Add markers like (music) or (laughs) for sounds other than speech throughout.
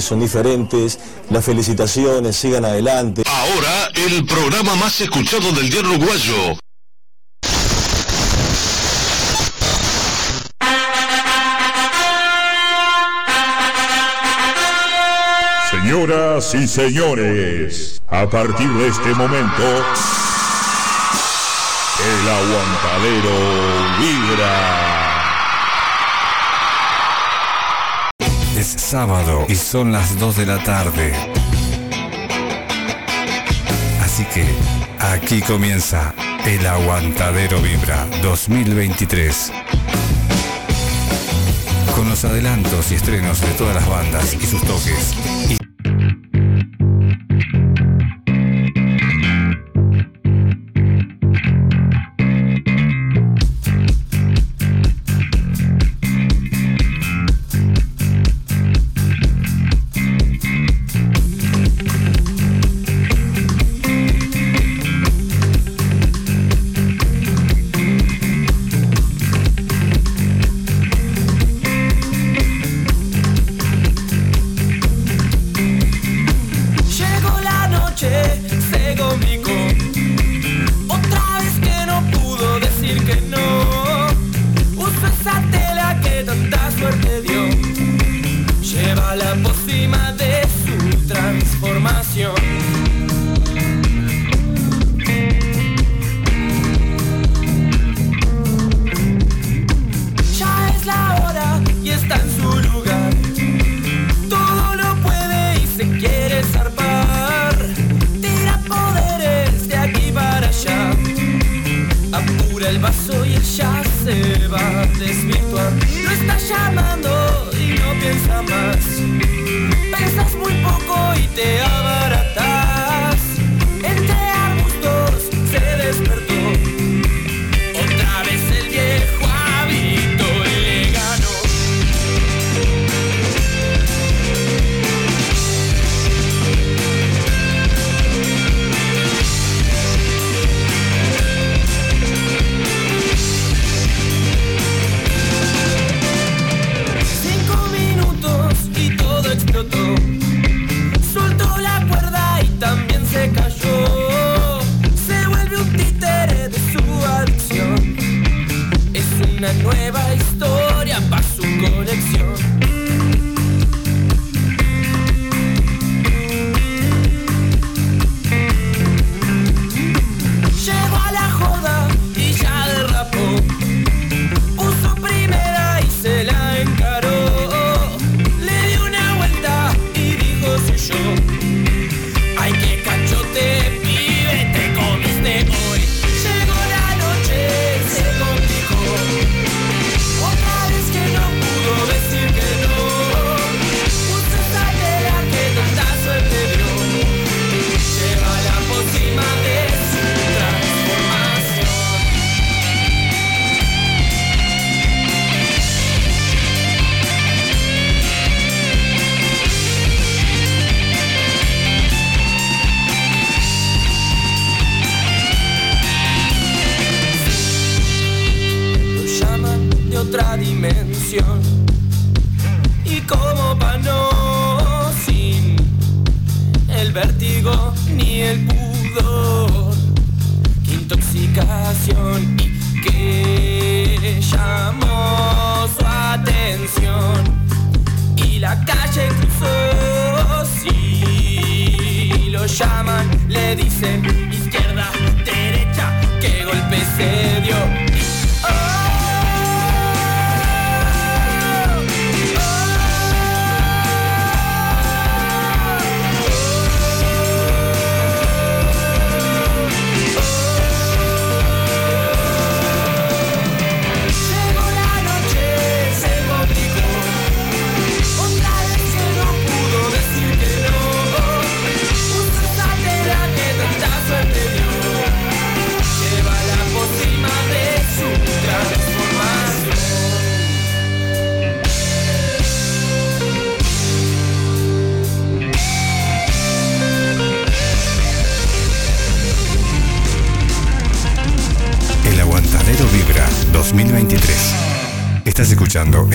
son diferentes, las felicitaciones, sigan adelante. Ahora el programa más escuchado del día uruguayo. Señoras y señores, a partir de este momento, el aguantadero vibra. sábado y son las 2 de la tarde. Así que aquí comienza el Aguantadero Vibra 2023. Con los adelantos y estrenos de todas las bandas y sus toques. Y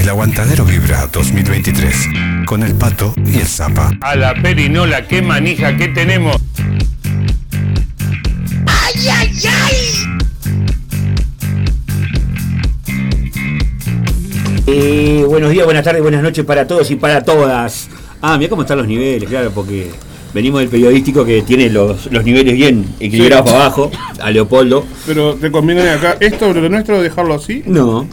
El Aguantadero Vibra 2023 con el Pato y el Zapa. A la perinola, qué manija que tenemos. Eh, buenos días, buenas tardes, buenas noches para todos y para todas. Ah, mira cómo están los niveles, claro, porque venimos del periodístico que tiene los, los niveles bien equilibrados para abajo, a Leopoldo. Pero te conviene acá, esto lo nuestro dejarlo así, No,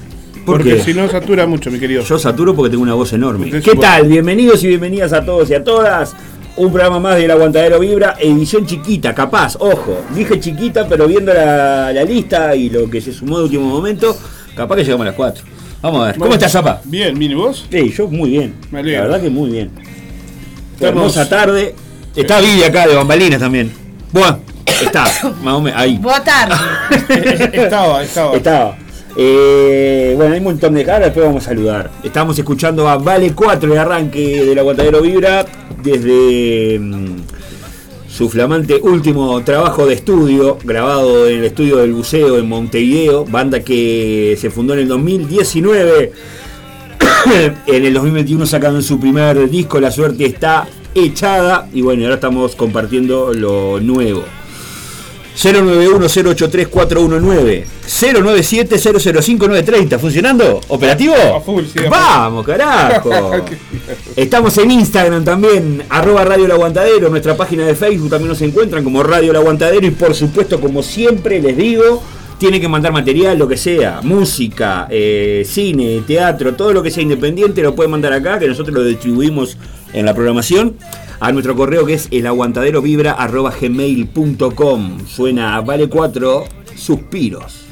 ¿por porque qué? si no satura mucho, mi querido. Yo saturo porque tengo una voz enorme. ¿Qué tal? Bienvenidos y bienvenidas a todos y a todas. Un programa más del Aguantadero Vibra, edición chiquita, capaz, ojo. Dije chiquita, pero viendo la, la lista y lo que se sumó de último momento, capaz que llegamos a las 4. Vamos a ver. ¿Cómo estás, Zapa? Bien, ¿mini vos? Sí, yo muy bien. Me. La verdad que muy bien. Estamos- Hermosa tarde. Está Vivi acá de bambalinas también. Bueno, está, (coughs) más o menos, ahí. Boa tarde. (laughs) estaba, estaba. Estaba. Eh, bueno, hay un montón de caras, después vamos a saludar. Estamos escuchando a Vale 4 de arranque del Aguantadero Vibra desde mm, su flamante último trabajo de estudio, grabado en el estudio del Buceo en Montevideo, banda que se fundó en el 2019. (coughs) en el 2021 sacaron su primer disco, La Suerte está echada, y bueno, ahora estamos compartiendo lo nuevo. 091-083-419 097-005-930 ¿Funcionando? ¿Operativo? A full, sí. Vamos, carajo. Estamos en Instagram también, arroba Radio El Aguantadero, nuestra página de Facebook también nos encuentran como Radio El Aguantadero y por supuesto, como siempre les digo, tienen que mandar material, lo que sea, música, eh, cine, teatro, todo lo que sea independiente lo pueden mandar acá, que nosotros lo distribuimos en la programación. A nuestro correo que es elaguantaderovibra.gmail.com Suena Vale 4 Suspiros.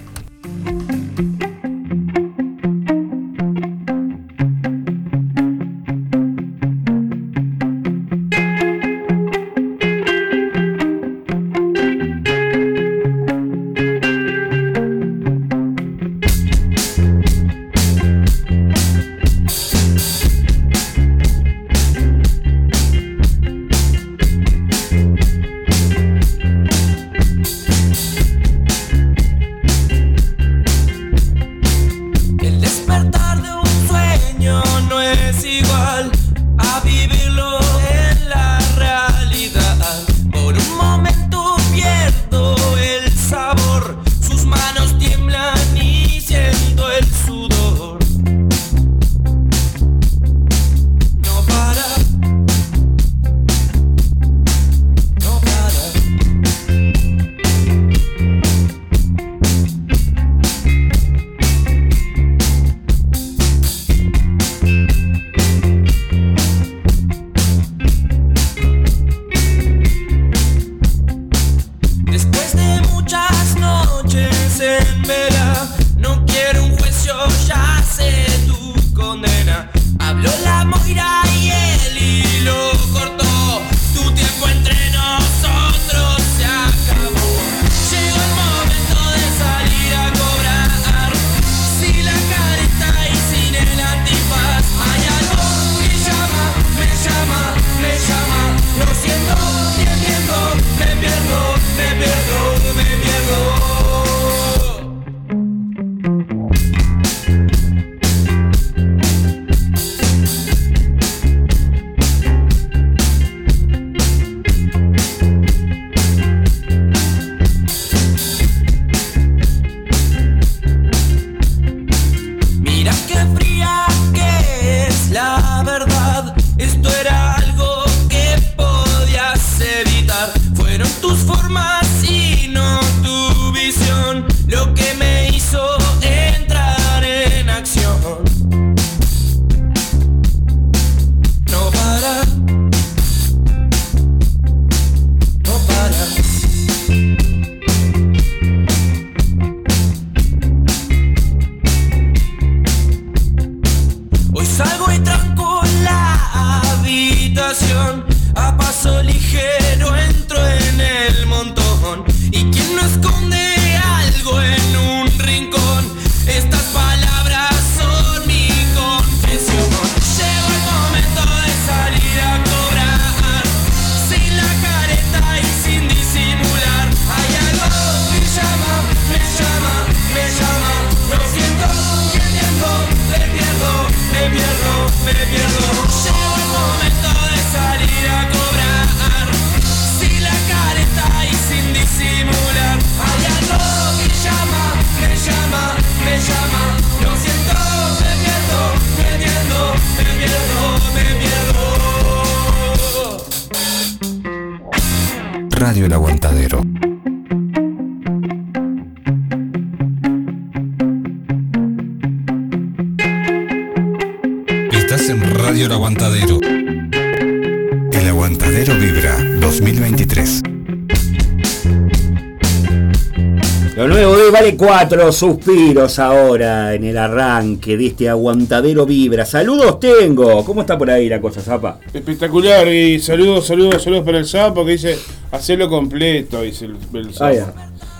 4 suspiros ahora en el arranque de este aguantadero vibra. Saludos tengo. ¿Cómo está por ahí la cosa, Zapa? Espectacular y saludos, saludos, saludos para el sapo que dice hacerlo completo, dice el, el. Ah.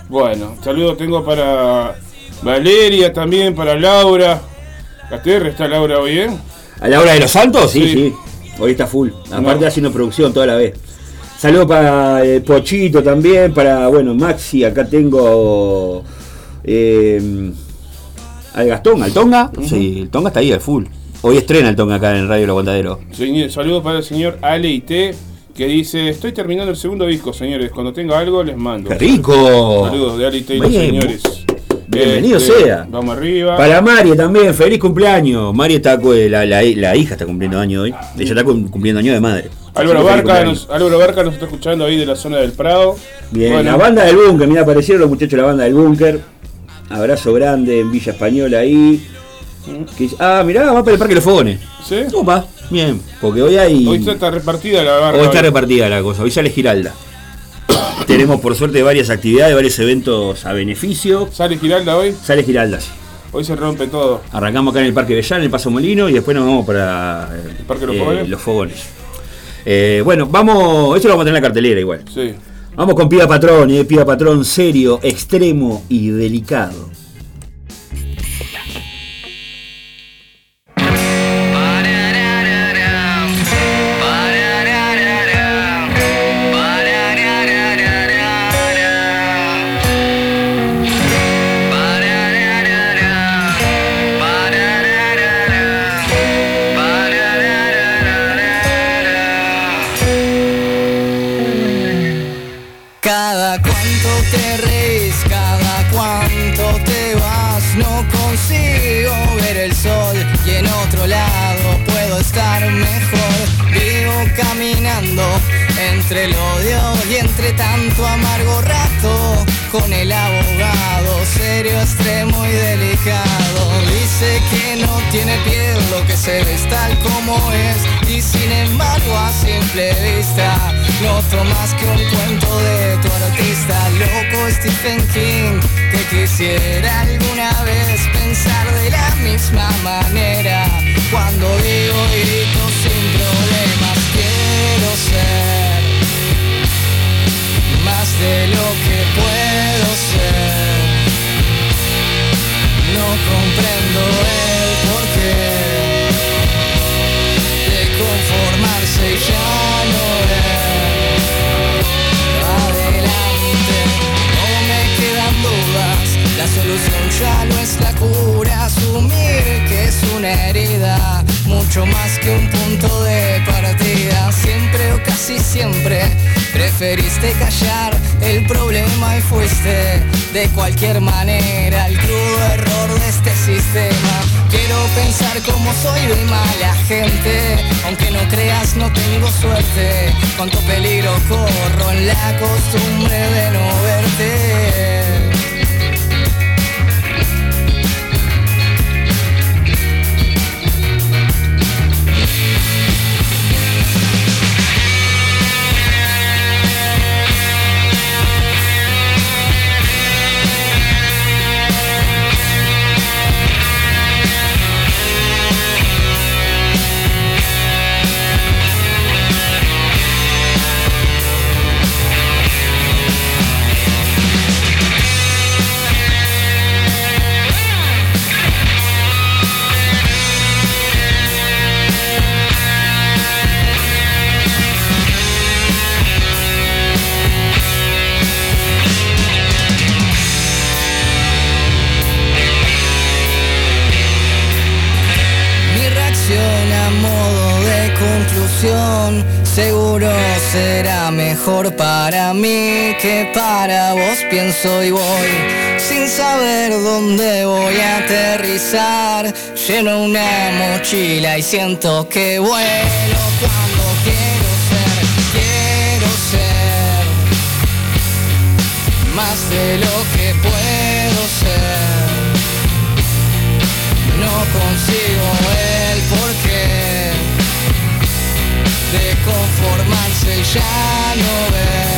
Bueno, saludos tengo para Valeria también, para Laura. ¿La TR está Laura hoy, eh? ¿A la hora de los santos? Sí, sí. Sí. Hoy está full. Aparte No. haciendo producción toda la vez. Saludos para el Pochito también, para, bueno, Maxi, acá tengo eh, al Gastón, al Tonga. Sí, el Tonga está ahí al full. Hoy estrena el Tonga acá en Radio Aguantadero. Señor- Saludos para el señor Ale IT que dice, estoy terminando el segundo disco, señores. Cuando tenga algo les mando. ¡Qué rico! Saludos de Ale IT y los señores. bienvenido Este, sea. Vamos arriba. Para Mari también, feliz cumpleaños. Mari está, cu- la, la- la hija está cumpliendo año hoy. Ella está cum- cumpliendo año de madre. Álvaro Barca, nos, Álvaro Barca nos está escuchando ahí de la zona del Prado. Bien, Bueno, la banda del búnker, mira, aparecieron los muchachos de la banda del búnker. Abrazo grande en Villa Española ahí. Que- ah, mirá, va para el Parque de los Fogones. ¿Sí? Opa, bien, porque hoy hay. Hoy está, repartida la barca. hoy está repartida la cosa, hoy sale Giralda. (coughs) Tenemos por suerte varias actividades, varios eventos a beneficio. ¿Sale Giralda hoy? Sale Giralda, sí. Hoy se rompe todo. Arrancamos acá en el Parque Bellán, en el Paso Molino, y después nos vamos para ¿El Parque de los eh, Fogones? los Fogones. Eh, bueno, vamos, esto lo vamos a tener en la cartelera igual. Sí. Vamos con Pida Patrón, eh, Pida Patrón serio, extremo y delicado. Y sin embargo a simple vista noto más que un cuento de tu artista. Loco Stephen King que quisiera alguna vez pensar de la misma manera. Cuando digo grito sin problemas quiero ser más de lo que puedo ser. No comprendo el porqué ya no es la cura, asumir que es una herida, mucho más que un punto de partida, siempre o casi siempre. Preferiste callar el problema y fuiste de cualquier manera el crudo error de este sistema. Quiero pensar como soy de mala gente, aunque no creas no tengo suerte. Cuánto peligro corro en la costumbre de no verte. Mejor para mí que para vos pienso y voy sin saber dónde voy a aterrizar lleno una mochila y siento que vuelo cuando quiero ser quiero ser de lo que puedo ser. No consigo el porqué de conformarse y ya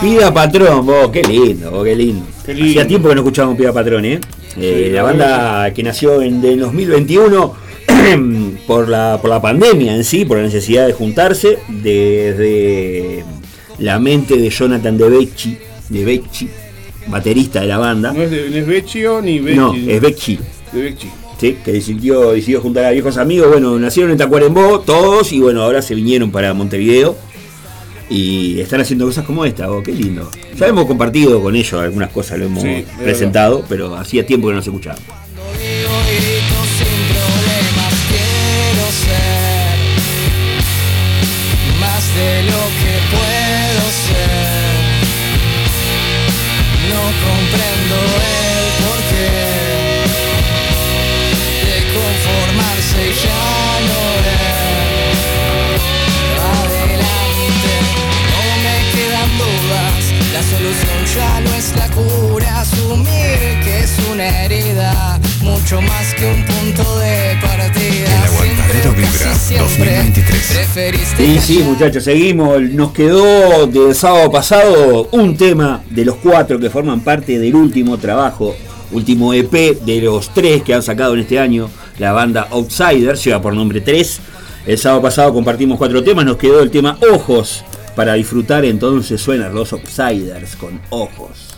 Pida Patrón, vos, qué lindo, vos, qué lindo. Qué lindo. Hacía tiempo que no escuchábamos Pida Patrón, ¿eh? Eh, la banda que nació en el 2021 (clears throat) por la, por la pandemia en sí, por la necesidad de juntarse, desde la mente de Jonathan De Becci, de Becci, baterista de la banda. No es, de, no es ni Becci. No, es Becci. De Becci. Sí, que decidió, decidió juntar a viejos amigos. Bueno, nacieron en Tacuarembó todos y bueno, ahora se vinieron para Montevideo y están haciendo cosas como esta. oh, qué lindo. Ya hemos compartido con ellos algunas cosas, lo hemos Sí, presentado, pero hacía tiempo que no se escuchaba. Digo grito sin problemas, quiero ser más de lo es la cura, asumir que es una herida, mucho más que un punto de partida. El Aguantadero Vibra casi siempre, 2023. Preferiste Y sí, muchachos, seguimos. Nos quedó del sábado pasado un tema de los cuatro que forman parte del último trabajo, último EP de los tres que han sacado en este año. La banda Outsiders, lleva por nombre 3. El sábado pasado compartimos cuatro temas, nos quedó el tema Ojos. Para disfrutar entonces suenan los Outsiders con Ojos.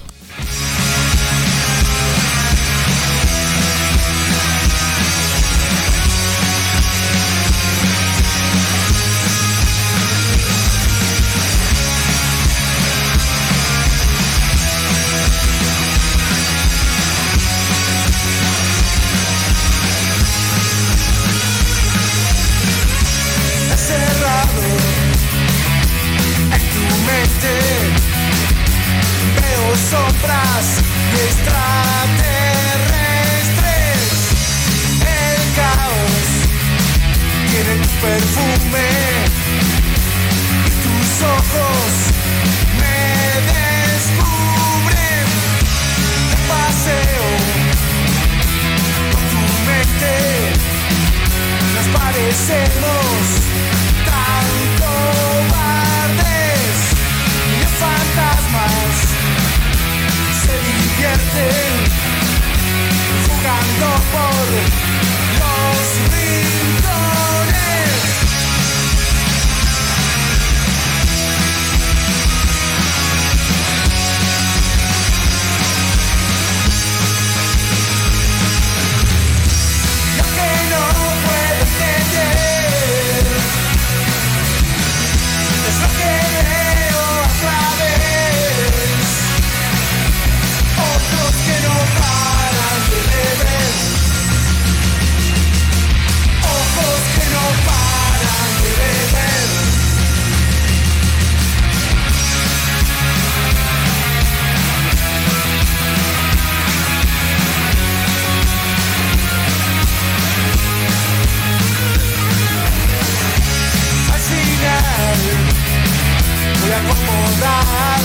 Acomodar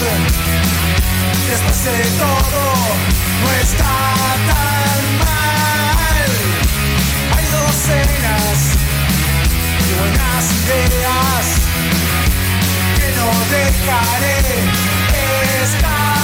Después de todo, no está tan mal. Hay docenas de buenas ideas que no dejaré escapar.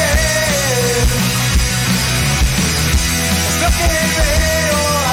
Entender es lo que veo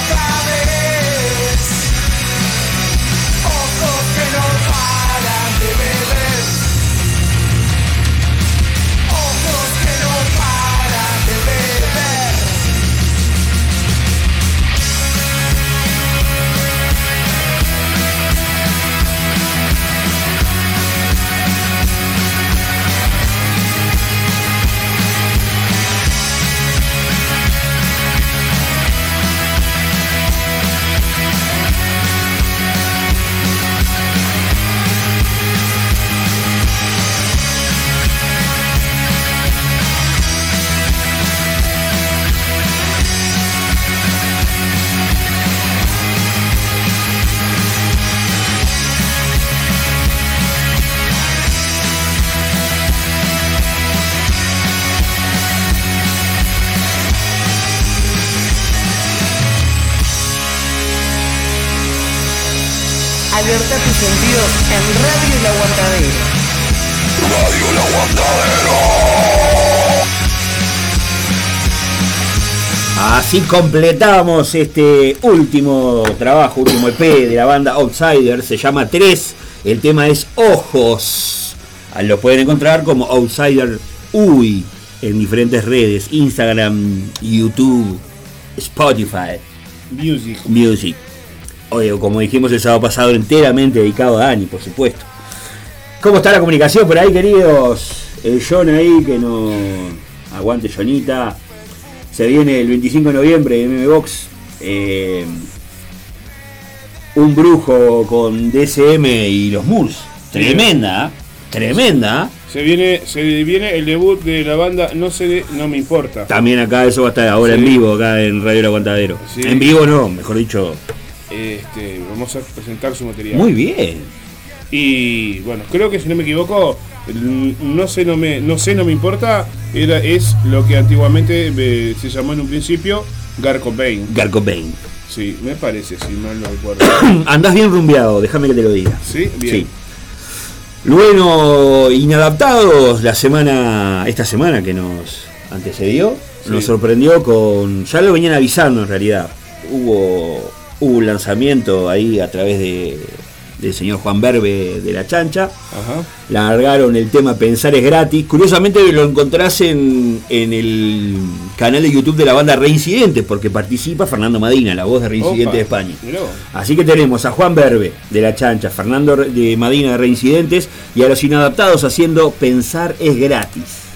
Alerta tus sentidos en Radio El Aguantadero. Así completamos este último trabajo, último EP de la banda Outsider. Se llama 3. El tema es Ojos. Ah, Lo pueden encontrar como Outsider UI en diferentes redes: Instagram, YouTube, Spotify, Music. Music. Oye, como dijimos el sábado pasado, enteramente dedicado a Dani, por supuesto. ¿Cómo está la comunicación por ahí, queridos? El John ahí, que no. Aguante, Jonita. Se viene el 25 de noviembre en MM Box. eh, un brujo con DSM y los Moors. Tremenda, ¿eh? tremenda. Se viene, se viene el debut de la banda No sé, de- no me importa. También acá eso va a estar ahora Sí. en vivo, acá en Radio El Aguantadero. Sí. En vivo no, mejor dicho. Este, vamos a presentar su material. Muy bien. Y bueno, creo que si no me equivoco, no sé, no me, no sé, no me importa, era, es lo que antiguamente eh, se llamó en un principio Garco Bane. Garco Bane. Sí, me parece, si mal no recuerdo. (coughs) Andás bien rumbeado, déjame que te lo diga. Sí, bien. Bueno, inadaptados la semana, esta semana que nos antecedió, Sí. nos sorprendió con, ya lo venían avisando en realidad, hubo, hubo un lanzamiento ahí a través de, del señor Juan Berbe de La Chancha, Ajá. largaron el tema Pensar es gratis, curiosamente lo encontrás en, en el canal de YouTube de la banda Reincidentes, porque participa Fernando Madina, la voz de Reincidentes de España. Así que tenemos a Juan Berbe de La Chancha, Fernando de Madina de Reincidentes y a los inadaptados haciendo Pensar es gratis.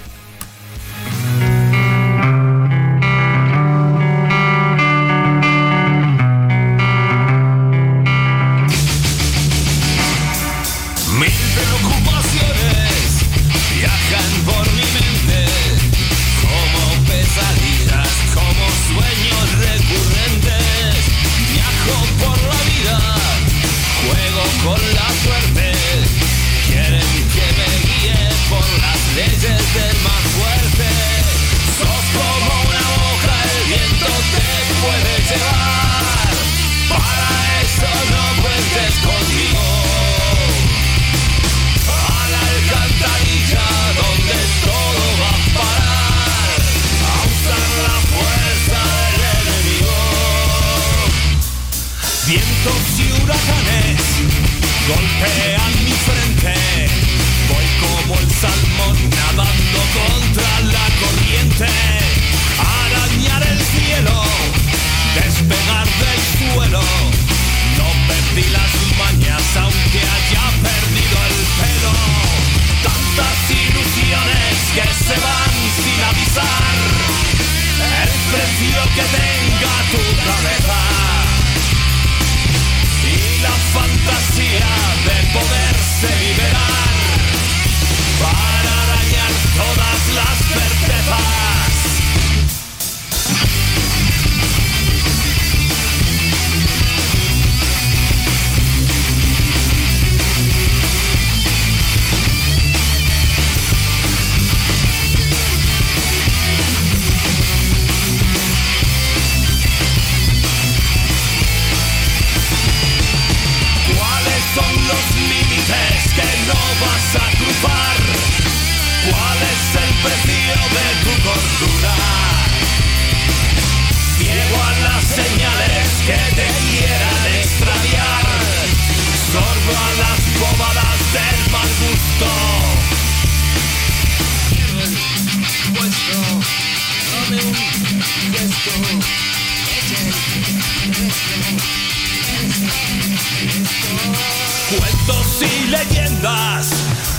Cuentos y leyendas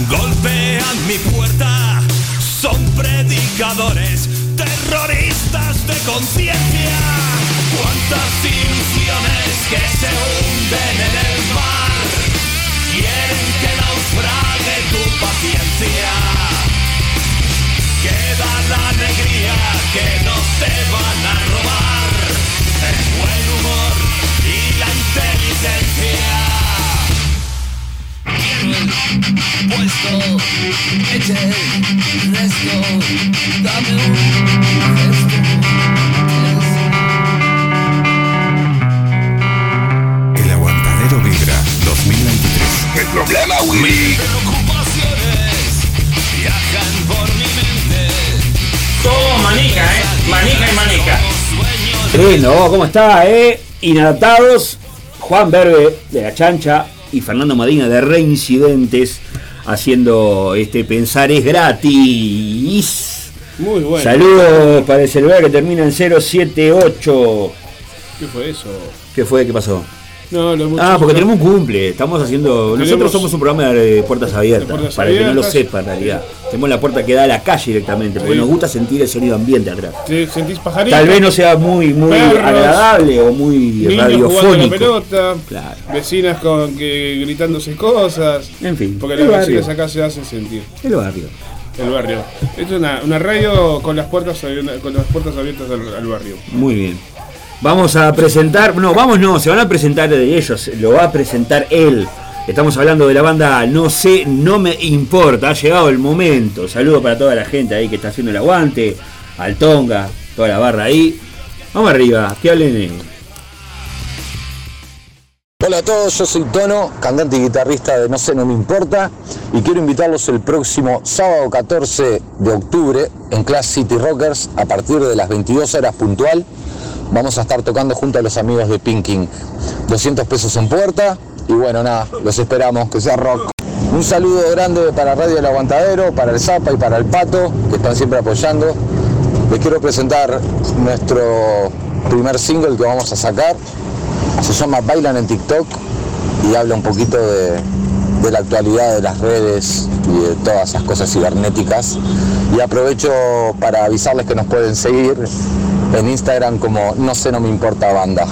golpean mi puerta. Son predicadores, terroristas de conciencia. Cuántas ilusiones que se hunden en el mar. Inteligencia. Puesto, eche el resto, dame un El aguantadero vibra 2023. El problema, Willy. preocupaciones viajan por mi mente. Todo manija, ¿eh? Manija y manija. Lindo, ¿cómo está, eh? Inadaptados, Juan Verbe de La Chancha y Fernando Madina de Reincidentes haciendo este Pensar es gratis. Muy bueno. Saludos para el celular que termina en 078. ¿Qué fue eso? ¿Qué fue? ¿Qué pasó? No, los Ah, porque tenemos un cumple. Estamos haciendo. Tenemos- Nosotros somos un programa de puertas abiertas. De puertas para el que no lo abiertas. sepa en realidad. Tenemos la puerta que da a la calle directamente. Porque Sí. nos gusta sentir el sonido ambiente atrás. ¿Te sentís pajarito? Tal vez no sea muy, muy Perros, agradable o muy Niños a la radiofónico. pelota, Claro. vecinas con que gritándose cosas. En fin, Porque las barrio. vecinas acá se hacen sentir. El barrio. El barrio. Esto es una, una radio con las puertas abi- con las puertas abiertas al, al barrio. Muy bien. Vamos a presentar, no, vamos no, se van a presentar de ellos, lo va a presentar él. Estamos hablando de la banda No sé, no me importa, ha llegado el momento. Saludo para toda la gente ahí que está haciendo el aguante, al Tonga, toda la barra ahí. Vamos arriba, que hablen. Hola a todos, yo soy Tono, cantante y guitarrista de No sé, no me importa, y quiero invitarlos el próximo sábado 14 de octubre en Class City Rockers a partir de las 22 horas puntual. Vamos a estar tocando junto a los amigos de Pinking. 200 pesos en puerta, y bueno, nada, los esperamos, que sea rock. Un saludo grande para Radio El Aguantadero, para el Zapa y para el Pato, que están siempre apoyando. Les quiero presentar nuestro primer single que vamos a sacar. Se llama Bailan en TikTok y habla un poquito de, de la actualidad de las redes y de todas esas cosas cibernéticas. Y aprovecho para avisarles que nos pueden seguir en Instagram como No sé, no me importa banda.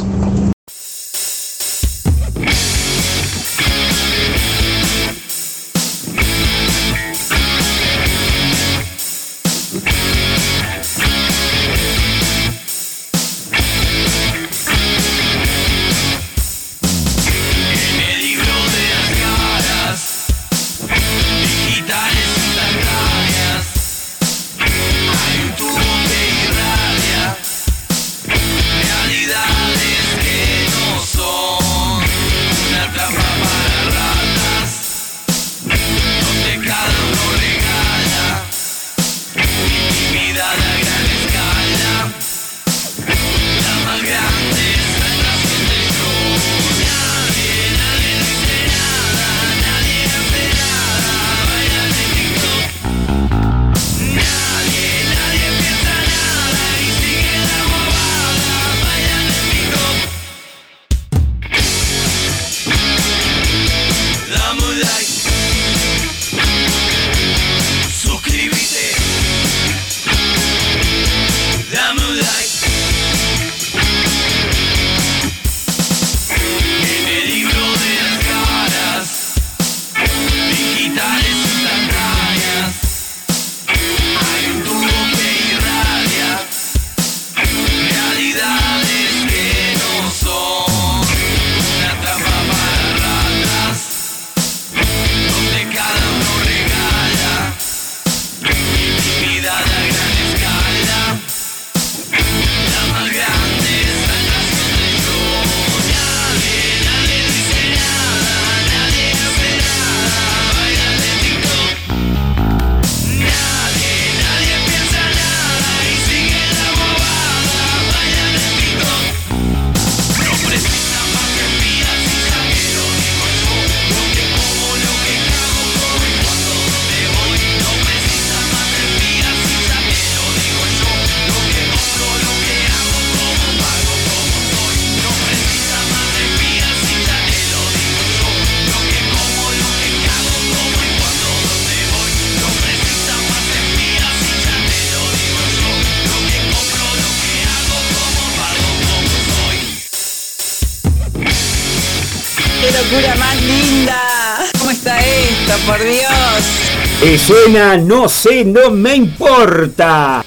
Escena no sé, no me importa.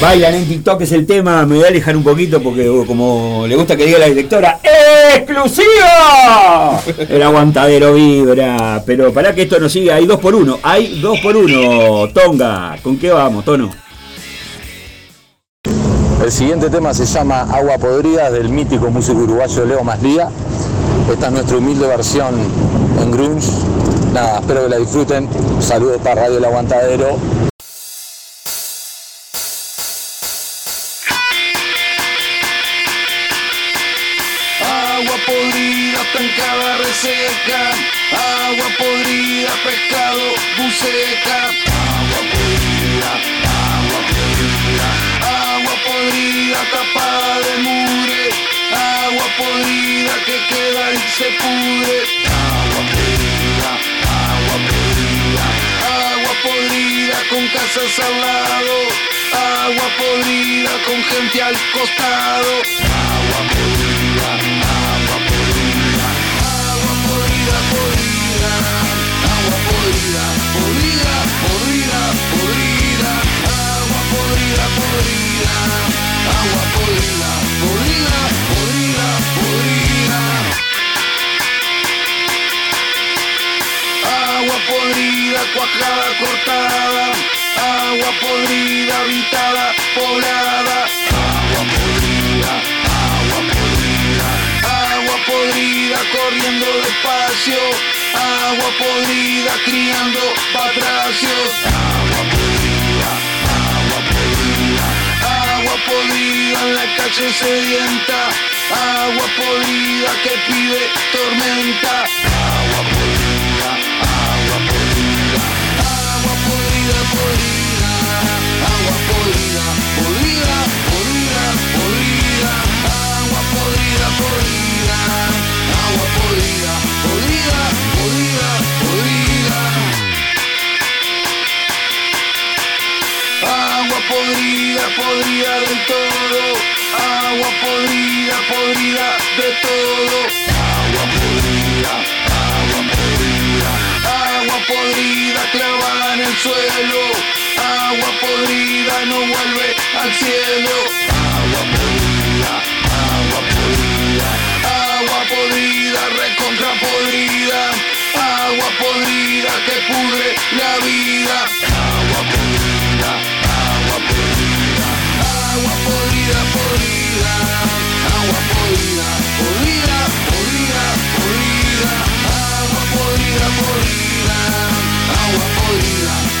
Bailan en TikTok es el tema, me voy a alejar un poquito porque uh, como le gusta que diga la directora, ¡exclusivo! El aguantadero vibra, pero para que esto no siga, hay dos por uno, hay dos por uno, Tonga, ¿con qué vamos, Tono? El siguiente tema se llama Agua Podrida del mítico músico uruguayo Leo Maslía. Esta es nuestra humilde versión grunge. Nada, espero que la disfruten. Saludos para Radio El Aguantadero. Agua podrida, estancada, reseca. Agua podrida, pescado, buceca. Agua podrida, agua podrida. Agua podrida, tapada de mugre. Agua podrida que queda y se pudre. Casas al lado. Agua podrida con gente al costado. Agua podrida, agua podrida. Agua podrida, podrida. Agua podrida, podrida, podrida, podrida. Agua podrida, podrida. Agua podrida, podrida, podrida, cuajada, cortada. Agua podrida, habitada, poblada. Agua podrida, agua podrida. Agua podrida, corriendo despacio. Agua podrida, criando patracios. Agua podrida, agua podrida. Agua podrida en la calle sedienta. Agua podrida que pide tormenta. Agua podrida, Agua podrida, podrida, podrida, podrida. Agua podrida, podrida. Agua podrida, podrida, podrida, podrida. Agua podrida, podrida del todo. Agua podrida, podrida de todo. Agua podrida, podrida clavada en el suelo. Agua podrida no vuelve al cielo. Agua podrida, agua podrida. Agua podrida, recontra podrida. Agua podrida que pudre la vida. Agua podrida, agua podrida. Agua podrida, podrida. Agua podrida, podrida, podrida, podrida. Agua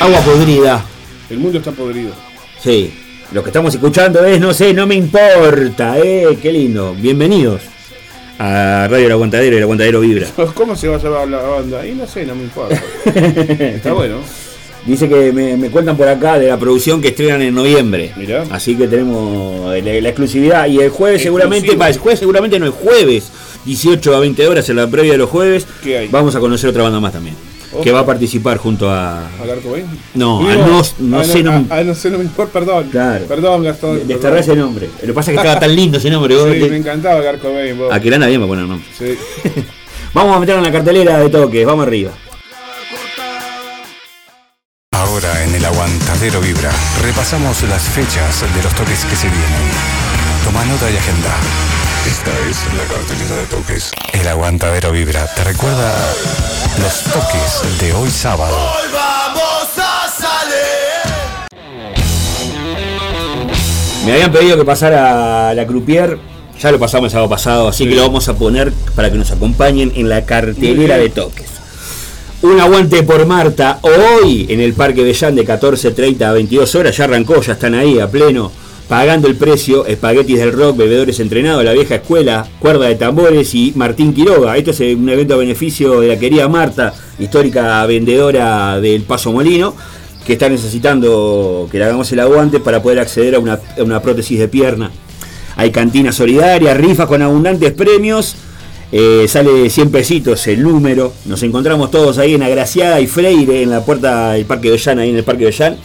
Agua podrida. El mundo está podrido. Sí, lo que estamos escuchando es No sé, no me importa, eh, qué lindo. Bienvenidos a Radio El Aguantadero y El Aguantadero Vibra. (laughs) ¿Cómo se va a llamar la banda? Ahí no sé, no me importa. (laughs) Está bueno. Dice que me, me cuentan por acá de la producción que estrenan en noviembre. Mirá. Así que tenemos la, la exclusividad. Y el jueves Exclusivo. seguramente, va, el jueves seguramente no, el jueves, 18 a 20 horas en la previa de los jueves, ¿Qué hay? vamos a conocer otra banda más también. Ojo. Que va a participar junto a. ¿A Bain? No, Digo, a no, no ah, sé, no, ah, ah, no sé, no me importa, perdón. Claro. Perdón, Gastón. Perdón. ese nombre. Lo que pasa es que estaba tan lindo ese nombre. vos Sí, te- me encantaba Bain, vos. a Kirana bien va a poner nombre. Sí. (laughs) Vamos a meterlo en la cartelera de toques, vamos arriba. Ahora en el aguantadero vibra repasamos las fechas de los toques que se vienen. Toma nota y agenda. Esta es la cartelera de toques. El aguantadero vibra te recuerda los toques de hoy sábado. Hoy vamos a salir. Me habían pedido que pasara la Croupier, ya lo pasamos el sábado pasado, así que lo vamos a poner para que nos acompañen en la cartelera de toques. Un aguante por Marta. Hoy en el Parque Bellán de 14.30 a 22 horas. Ya arrancó, ya están ahí a pleno. Pagando el precio, espaguetis del rock, bebedores entrenados, la vieja escuela, cuerda de tambores y Martín Quiroga. Esto es un evento a beneficio de la querida Marta, histórica vendedora del Paso Molino, que está necesitando que le hagamos el aguante para poder acceder a una, prótesis de pierna. Hay cantina solidaria, rifas con abundantes premios. eh, sale 100 pesitos el número. Nos encontramos todos ahí en Agraciada y Freire, en la puerta del Parque Bellán, ahí en el Parque Bellán.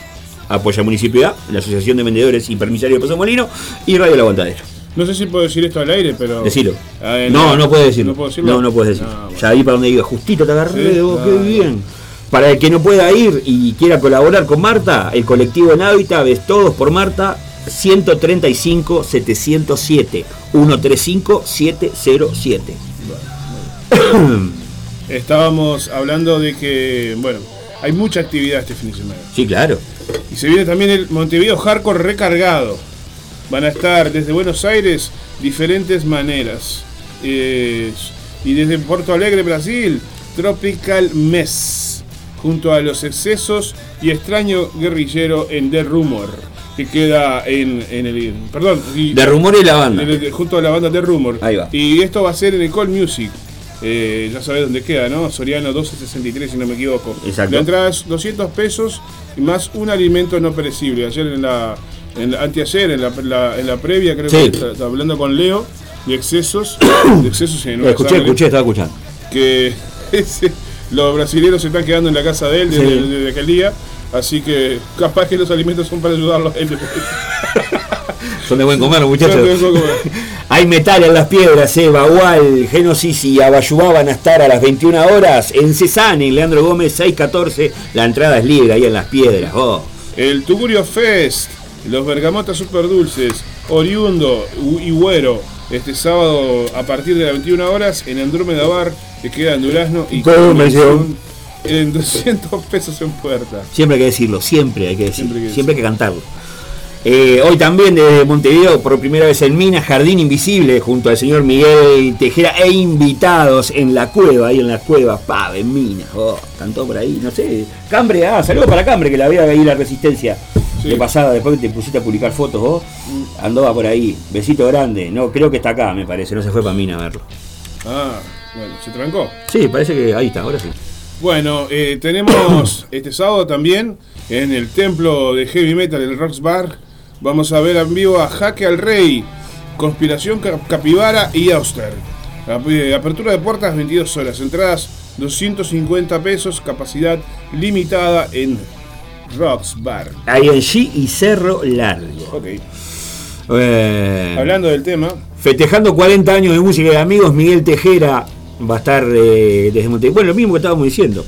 Apoya Municipio la Asociación de Vendedores y Permisarios de Paso Molino y Radio El Aguantadero. No sé si puedo decir esto al aire, pero. Decilo. Ah, No, no puedes decirlo. ¿No puedo decirlo? No, no puedes decirlo. Bueno. Ya ahí para donde diga, justito te agarré, Sí, vos, ah, qué bien. Para el que no pueda ir y quiera colaborar con Marta, el colectivo en Hábitat, ves todos por Marta, 135 707 135 707. Estábamos hablando de que, bueno, hay mucha actividad este fin de semana. Sí, claro. Y se viene también el Montevideo Hardcore recargado. Van a estar desde Buenos Aires diferentes maneras. Eh, y desde Porto Alegre, Brasil, Tropical Mess. Junto a los excesos y extraño guerrillero en The Rumor. Que queda en, en el. Perdón. y- De rumor y la banda. el- junto a la banda The Rumor. Ahí va. Y esto va a ser en el Call Music. Eh, ya sabés dónde queda, ¿no? Soriano 1263, si no me equivoco. Exacto. La entrada es 200 pesos más un alimento no perecible. Ayer en la. En la- anteayer, en la, la- en la previa, creo Sí. que estaba hablando con Leo de excesos. de excesos en Lo escuché, sangre, escuché, estaba escuchando. Que (laughs) ese- los brasileños se están quedando en la casa de él desde, Sí. desde aquel día. Así que capaz que los alimentos son para ayudarlo a él. (laughs) Son de buen comer, muchachos. (laughs) Hay metal en las piedras, eh, Bagual, Genosis y Abayubá van a estar a las 21 horas en Cesane, en Leandro Gómez 614. La entrada es libre ahí en las piedras. Oh. El Tugurio Fest, los bergamotas super dulces, oriundo y güero, este sábado a partir de las 21 horas en Andrómeda Bar, que queda en Durazno y en 200 pesos en puerta. Siempre hay que decirlo, siempre hay que decirlo, Siempre hay que siempre hay que cantarlo. Eh, hoy también desde Montevideo, por primera vez en Minas, Jardín Invisible, junto al señor Miguel Tejera e invitados en la cueva, ahí en la cueva, pa, en Minas. Oh, cantó por ahí, no sé. Cambre, ah, saludos para Cambre, que la veía ahí la resistencia. Sí. De pasada, después que te pusiste a publicar fotos vos, andaba por ahí. Besito grande. No, creo que está acá, me parece, no se fue para Minas a verlo. Ah, bueno, se trancó. Sí, parece que ahí está, ahora sí. Bueno, eh, tenemos (coughs) este sábado también en el templo de heavy metal, el Rocks Bar. Vamos a ver en vivo a Jaque al Rey, Conspiración Cap- Capibara y Auster. Ap- Apertura de puertas 22 horas, entradas 250 pesos, capacidad limitada en Rocks Bar. Ahí en G y Cerro Largo. Ok. Eh, Hablando del tema, Festejando 40 años de música de amigos, Miguel Tejera va a estar eh, desde Montevideo. Bueno, lo mismo que estábamos diciendo.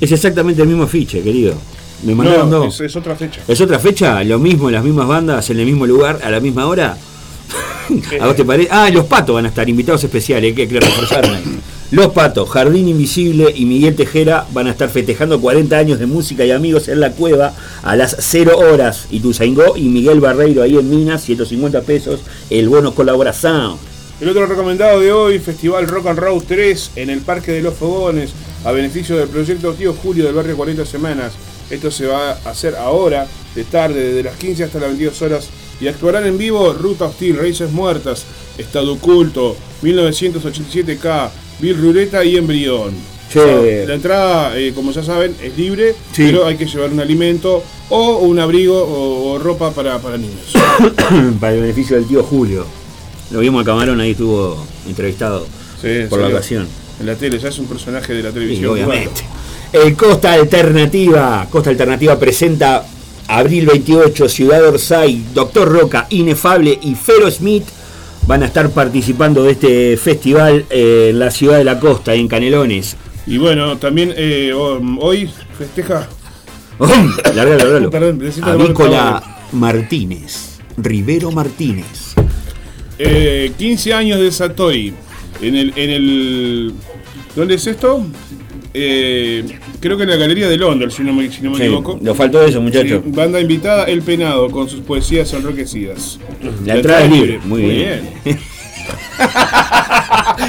Es exactamente el mismo afiche, querido. Me mandaron no, dos. es, es otra fecha. ¿Es otra fecha? ¿Lo mismo, las mismas bandas, en el mismo lugar, a la misma hora? ¿A vos te parece? Ah, los patos van a estar, invitados especiales, que, que reforzaron ahí. Los patos, Jardín Invisible y Miguel Tejera van a estar festejando 40 años de música y amigos en la cueva a las 0 horas. Y Tuzaingó y Miguel Barreiro ahí en Minas, 150 pesos, el bono colaboración. El otro recomendado de hoy, Festival Rock and Roll 3 en el Parque de los Fogones, a beneficio del proyecto Tío Julio del barrio 40 Semanas. Esto se va a hacer ahora, de tarde, desde las 15 hasta las 22 horas. Y actuarán en vivo Ruta Hostil, Raíces Muertas, Estado Oculto, 1987K, Bill Ruleta y Embrión. Che. O sea, la entrada, eh, como ya saben, es libre, Sí. pero hay que llevar un alimento o un abrigo o, o ropa para, para niños. (coughs) Para el beneficio del tío Julio. Lo vimos a Camarón, ahí estuvo entrevistado Sí, por la ocasión. En la tele, ya es un personaje de la Sí, televisión. obviamente. El Costa Alternativa. Costa Alternativa presenta abril 28, Ciudad Orsay, Doctor Roca, Inefable y Fero Smith van a estar participando de este festival eh, en la ciudad de la costa, en Canelones. Y bueno, también eh, ho- hoy festeja Largalo, largalo. (laughs) Perdón, necesito tomar Avícola Martínez. Rivero Martínez. eh, 15 años de Satori. En el, en el. ¿Dónde es esto? Eh, creo que en la Galería de Londres, si no me, si no me Sí, equivoco. nos faltó eso, muchachos. Sí, banda invitada El Penado con sus poesías enriquecidas. La entrada es libre. Muy, bien. (laughs)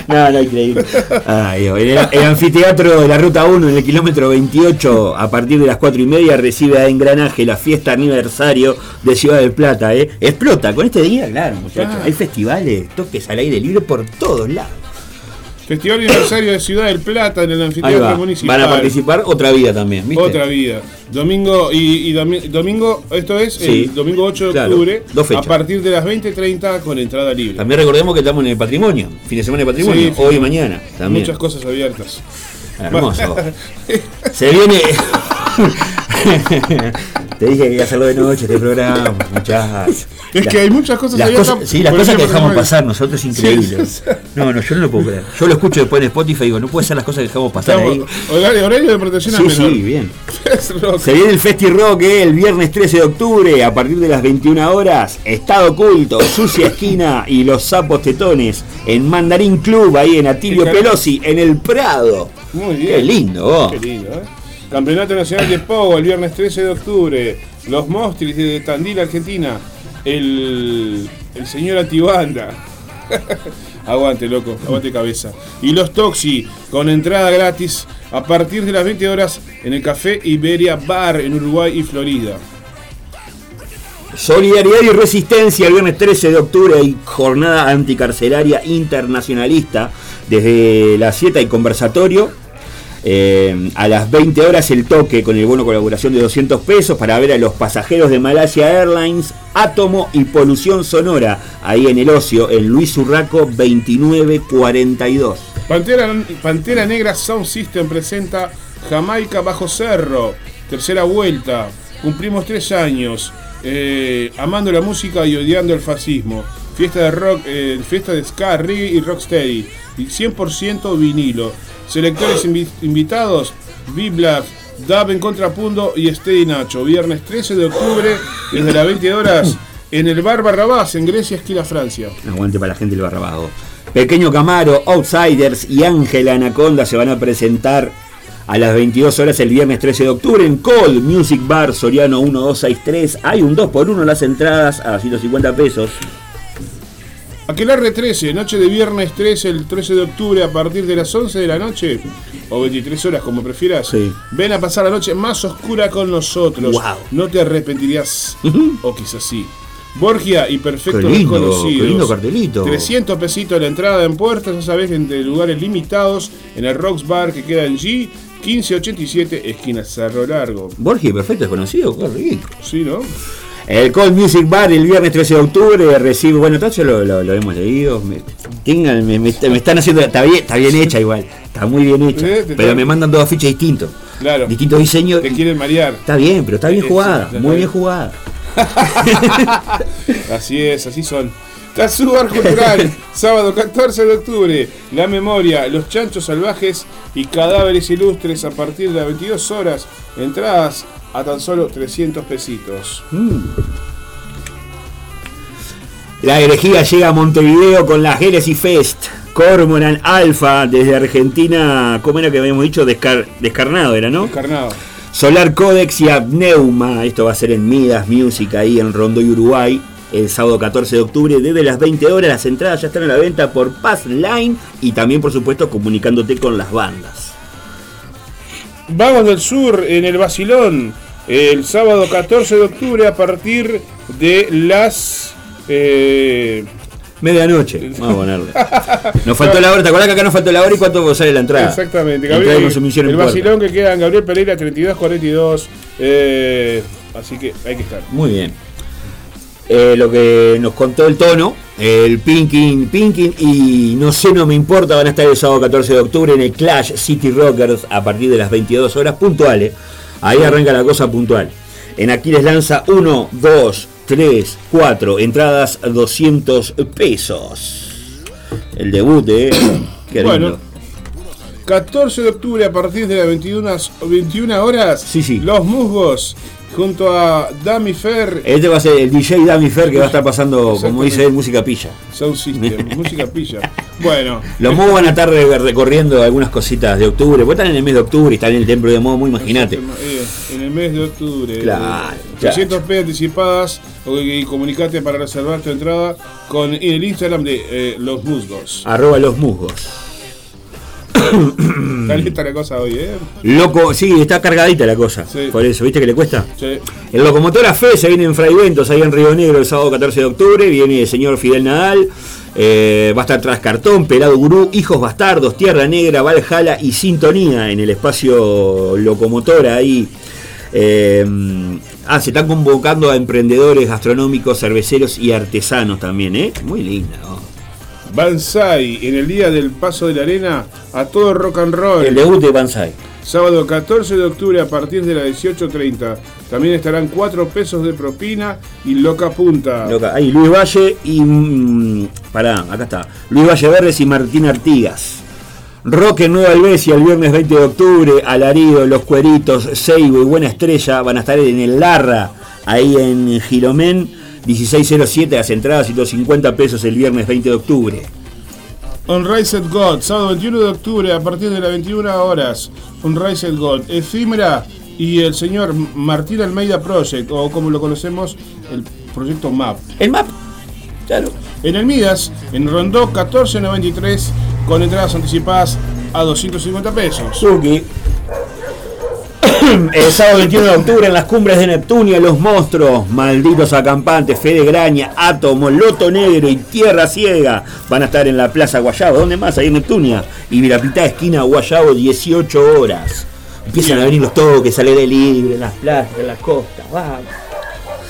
No, no, increíble. Ay, el anfiteatro de la Ruta 1 en el kilómetro 28, a partir de las 4 y media, recibe a Engranaje la fiesta aniversario de Ciudad del Plata. ¿eh? Explota con este día, claro, muchachos. Ah. Hay festivales, toques al aire libre por todos lados. Festival Aniversario de Ciudad del Plata en el anfiteatro municipal. Van a participar otra vida también, ¿viste? Otra vida. Domingo y, y domi- domingo, esto es Sí. el domingo 8 de Claro, octubre, dos fechas. a partir de las 20.30 con entrada libre. También recordemos que estamos en el patrimonio, fin de semana de patrimonio, Sí, hoy y mañana también. Muchas cosas abiertas. Hermoso. (laughs) Se viene. (laughs) (laughs) Te dije que iba a hacerlo de noche este programa, muchachos. Es que hay muchas cosas las Sí, las cosas que dejamos pasar nosotros es increíble. Sí, No, no, yo no lo puedo creer. Yo lo escucho después en Spotify y digo, no puede ser las cosas que dejamos pasar ahí. Horario, horario de protección Sí, menor. sí, bien. (laughs) Se viene el Festi Rock eh, el viernes 13 de octubre a partir de las 21 horas. Estado Oculto, Sucia Esquina y Los Sapos Tetones en Mandarín Club, ahí en Atilio. Pelosi, en el Prado. Muy bien. Qué lindo, vos. Qué lindo, ¿eh? Campeonato Nacional de Pogo el viernes 13 de octubre. Los Mostris de Tandil, Argentina. El, el señor Atibanda. (laughs) aguante, loco, aguante cabeza. Y los Toxi con entrada gratis a partir de las 20 horas en el Café Iberia Bar en Uruguay y Florida. Solidaridad y resistencia el viernes 13 de octubre hay jornada anticarcelaria internacionalista desde las 7 hay conversatorio. Eh, a las 20 horas el toque con el bono colaboración de 200 pesos para ver a los pasajeros de Malasia Airlines, Átomo y Polución Sonora, ahí en el ocio, en Luis Urraco 2942. Pantera, Pantera Negra Sound System presenta Jamaica Bajo Cerro, tercera vuelta. Cumplimos tres años, eh, amando la música y odiando el fascismo. Fiesta de rock, eh, fiesta de ska, reggae y rocksteady. Y 100% vinilo. Selectores invi- invitados, B-Black, Dab en Contrapunto y Steady Nacho. Viernes 13 de octubre, desde las 20 horas, en el Bar Barrabás, en Grecia, esquina Francia. Aguante para la gente del Barrabajo. Pequeño Camaro, Outsiders y Ángela Anaconda se van a presentar a las 22 horas el viernes 13 de octubre en Cold Music Bar Soriano 1263. Hay un 2x1 las entradas a 150 pesos. Aquelarre 13, noche de viernes 13, el 13 de octubre, a partir de las 11 de la noche, o 23 horas, como prefieras. Sí. Ven a pasar la noche más oscura con nosotros. Wow. No te arrepentirías, o quizás sí. Borgia y Perfecto Qué lindo, Desconocidos. qué lindo cartelito. 300 pesitos la entrada en puertas, ya sabés, entre lugares limitados, en el Rocks Bar que queda en G, 1587, esquina Cerro Largo. Borgia, perfecto, desconocido, qué rico. Sí, ¿no? El Cold Music Bar el viernes 13 de octubre recibe, bueno, todo eso lo, lo- lo hemos leído. Me, tengan- me- me- me están haciendo, está bien, está bien hecha igual, está muy bien hecha. Pero me mandan dos afiches distintos, Claro. distintos diseños. Te quieren marear. Está bien, pero está bien jugada, muy bien. jugada. (laughs) Así es, así son. Tazubar Cultural, (laughs) sábado 14 de octubre. La memoria, los chanchos salvajes y cadáveres ilustres a partir de las 22 horas. Entradas a tan solo 300 pesitos. La herejía llega a Montevideo con la Genesis Fest. Cormoran Alpha desde Argentina, ¿cómo era que habíamos dicho? Descar- descarnado era, ¿no? Descarnado. Solar Codex y Abneuma. Esto va a ser en Midas Music ahí en Rondoy, Uruguay. El sábado 14 de octubre desde las 20 horas. Las entradas ya están a la venta por Pass Line y también, por supuesto, comunicándote con las bandas. Vamos del Sur en el Basilón. El sábado 14 de octubre a partir de las. eh, Medianoche, (laughs) vamos a ponerle. Nos faltó la hora, ¿te acordás que acá nos faltó la hora y cuánto sale la entrada? Exactamente, Gabriel, en el puerta. Basilón que queda en Gabriel Pereira 3242. Eh, así que hay que estar. Muy bien. Eh, lo que nos contó el tono, el Pinkin, Pinkin y No sé, no me importa, van a estar el sábado 14 de octubre en el Clash City Rockers a partir de las 22 horas puntuales. Ahí arranca la cosa puntual. En Aquiles lanza 1, 2, 3, 4, entradas 200 pesos. El debut, ¿eh? (coughs) Qué Bueno. lindo. 14 de octubre a partir de las 21, 21 horas. Sí, sí. Los Musgos junto a Dami Fer. Este va a ser el DJ Dami Fer que va a estar pasando, como dice él, música pilla. Sound System, (laughs) música pilla. Bueno. Los Mo van a estar re- recorriendo algunas cositas de octubre, porque están en el mes de octubre y están en el templo de Momo, imagínate. Eh, En el mes de octubre. Claro, Eh, 300 P anticipadas y comunicate para reservar tu entrada con el Instagram de eh, Los Musgos. Arroba los musgos. (coughs) Calienta la cosa hoy, ¿eh? Loco, sí, está cargadita la cosa. Por eso, ¿viste que le cuesta? Sí. El Locomotora Fe se viene en Fraiventos, ahí en Río Negro, el sábado 14 de octubre. Viene el señor Fidel Nadal. eh, va a estar tras cartón, pelado gurú, hijos bastardos, tierra negra, Valhalla y sintonía en el espacio locomotora ahí. Eh, ah, se están convocando a emprendedores gastronómicos, cerveceros y artesanos también, ¿eh? Muy linda, ¿no? Banzai, en el día del paso de la arena, a todo rock and roll. El debut de Banzai. Sábado 14 de octubre a partir de las 18.30. También estarán 4 pesos de propina y loca punta. Loca. Ahí Luis Valle y. mm, pará, acá está. Luis Valle Verdes y Martín Artigas. Rock en Nueva Albesia el viernes 20 de octubre. Alarido, Los Cueritos, Seibo y Buena Estrella van a estar en el Larra, ahí en Giromén. 1607 las entradas y 250 pesos el viernes 20 de octubre. Unrised God, sábado 21 de octubre a partir de las 21 horas. Unrised God, Efímera y el señor Martín Almeida Project, o como lo conocemos, el proyecto MAP. El MAP, claro. En el Midas, en Rondó 1493, con entradas anticipadas a 250 pesos. Suki. (clears throat) El sábado 21 de octubre en las cumbres de Neptunia, los monstruos, malditos acampantes, Fede Graña, Átomo, Loto Negro y Tierra Ciega van a estar en la Plaza Guayabo. ¿Dónde más? Ahí en Neptunia. Y Virapitá, esquina Guayabo, 18 horas. Empiezan a venir los toques, al aire libre, en las playas, en las costas.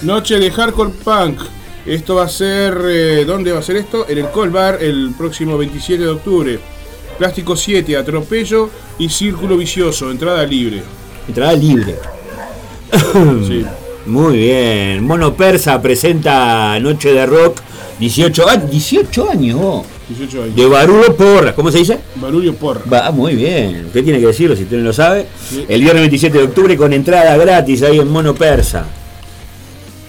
Noche de Hardcore Punk. Esto va a ser. eh, ¿Dónde va a ser esto? En el Cold Bar el próximo 27 de octubre. Plástico 7, Atropello y Círculo Vicioso. Entrada libre. Entrada libre. (laughs) Sí. Muy bien. Mono Persa presenta Noche de Rock. 18 años. 18 años, vos. 18 años. De Barullo Porras. ¿Cómo se dice? Barullo Porra. Va, muy bien. Usted tiene que decirlo si usted no lo sabe. Sí. El viernes 27 de octubre con entrada gratis ahí en Mono Persa.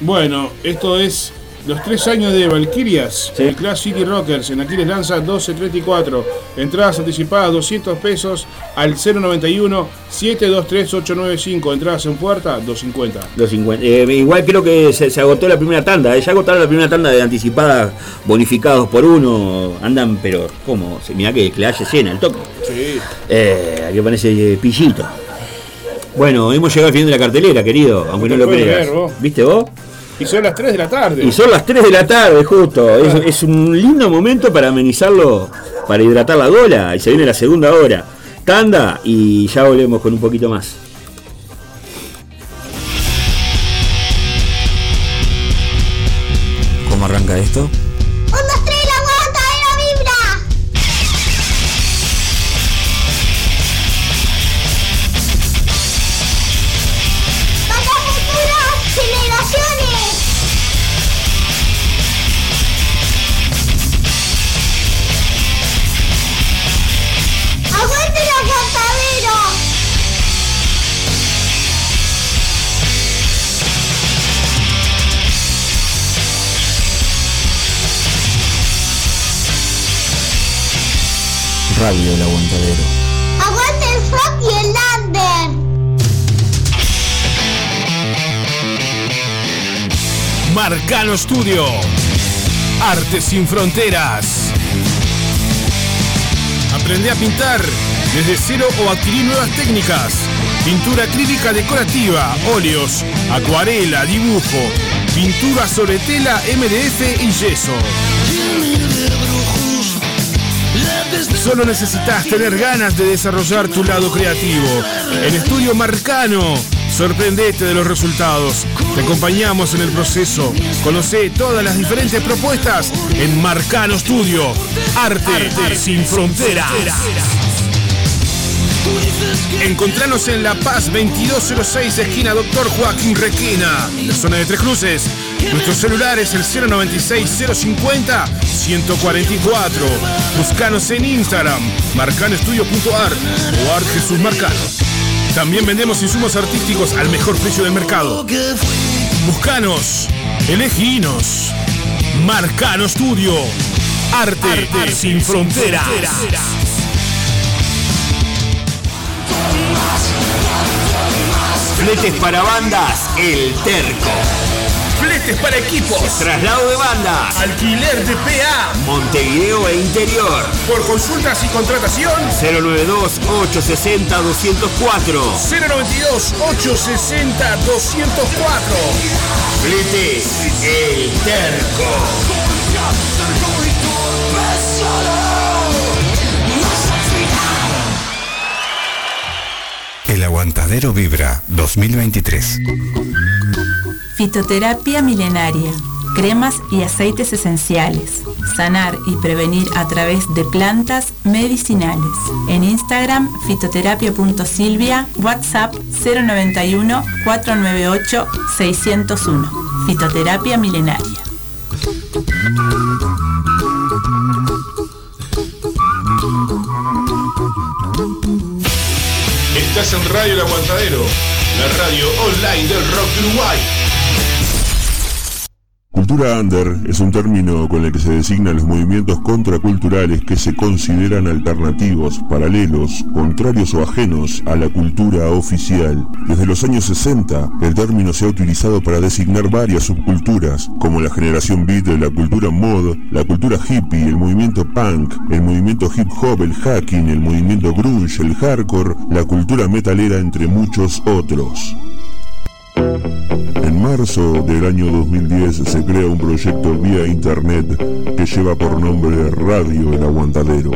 Bueno, esto es los tres años de Valkyrias, el Class City Rockers, en Aquiles Lanza 1234. Entradas anticipadas 200 pesos al 091-723-895. Entradas en puerta 250. 250. Eh, igual creo que se, se agotó la primera tanda. eh. Ya agotaron la primera tanda de anticipadas bonificados por uno. Andan, pero ¿cómo? Mirá que, que la haya llena el toque. Sí. Eh, aquí aparece pillito. Bueno, hemos llegado al final de la cartelera, querido, aunque no te lo creas. creer, vos. ¿Viste vos? Y son las 3 de la tarde. Y son las 3 de la tarde, justo. Es, es un lindo momento para amenizarlo, para hidratar la gola. Y se viene la segunda hora. Tanda y ya volvemos con un poquito más. ¿Cómo arranca esto? Radio El Aguantadero. ¡Aguante el rock y el lander! Marcano Studio. Arte sin fronteras. Aprende a pintar desde cero o adquirir nuevas técnicas. Pintura acrílica decorativa, óleos, acuarela, dibujo, pintura sobre tela, MDF y yeso. Solo necesitas tener ganas de desarrollar tu lado creativo. En Estudio Marcano, sorprendete de los resultados. Te acompañamos en el proceso. Conoce todas las diferentes propuestas en Marcano Studio. Arte, sin fronteras. Encontranos en La Paz 2206, esquina Doctor Joaquín Requena, en la zona de Tres Cruces. Nuestro celular es el 096-050-144. Buscanos en Instagram, marcanoestudio.art o Art Jesús Marcano. También vendemos insumos artísticos al mejor precio del mercado. Buscanos, eleginos. Marcano Studio. Arte, sin fronteras. Fletes para bandas, El Terco. Fletes para equipos. Traslado de bandas. Alquiler de PA. Montevideo e interior. Por consultas y contratación. 092-860-204. 092-860-204. Fletes, El Terco. El Aguantadero Vibra 2023. Fitoterapia milenaria. Cremas y aceites esenciales. Sanar y prevenir a través de plantas medicinales. En Instagram, fitoterapia.silvia, WhatsApp 091 498 601. Fitoterapia milenaria. Estás en Radio El Aguantadero, la radio online del rock Uruguay. Cultura under es un término con el que se designan los movimientos contraculturales que se consideran alternativos, paralelos, contrarios o ajenos a la cultura oficial. Desde los años 60, el término se ha utilizado para designar varias subculturas, como la generación beat, la cultura mod, la cultura hippie, el movimiento punk, el movimiento hip hop, el hacking, el movimiento grunge, el hardcore, la cultura metalera, entre muchos otros. En marzo del año 2010 se crea un proyecto vía internet que lleva por nombre Radio El Aguantadero.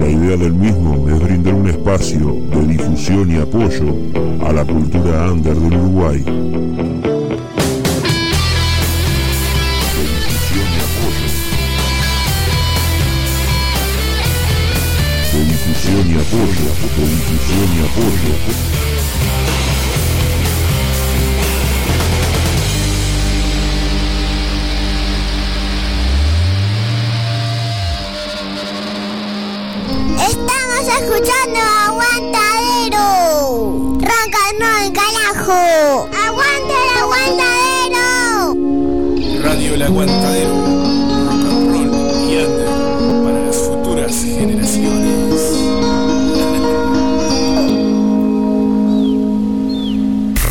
La idea del mismo es brindar un espacio de difusión y apoyo a la cultura under del Uruguay. De difusión y apoyo, de difusión y apoyo. Escuchando Aguantadero. Ronca no el carajo. Aguanta el aguantadero. Radio El Aguantadero. Rock and roll y under para las futuras generaciones.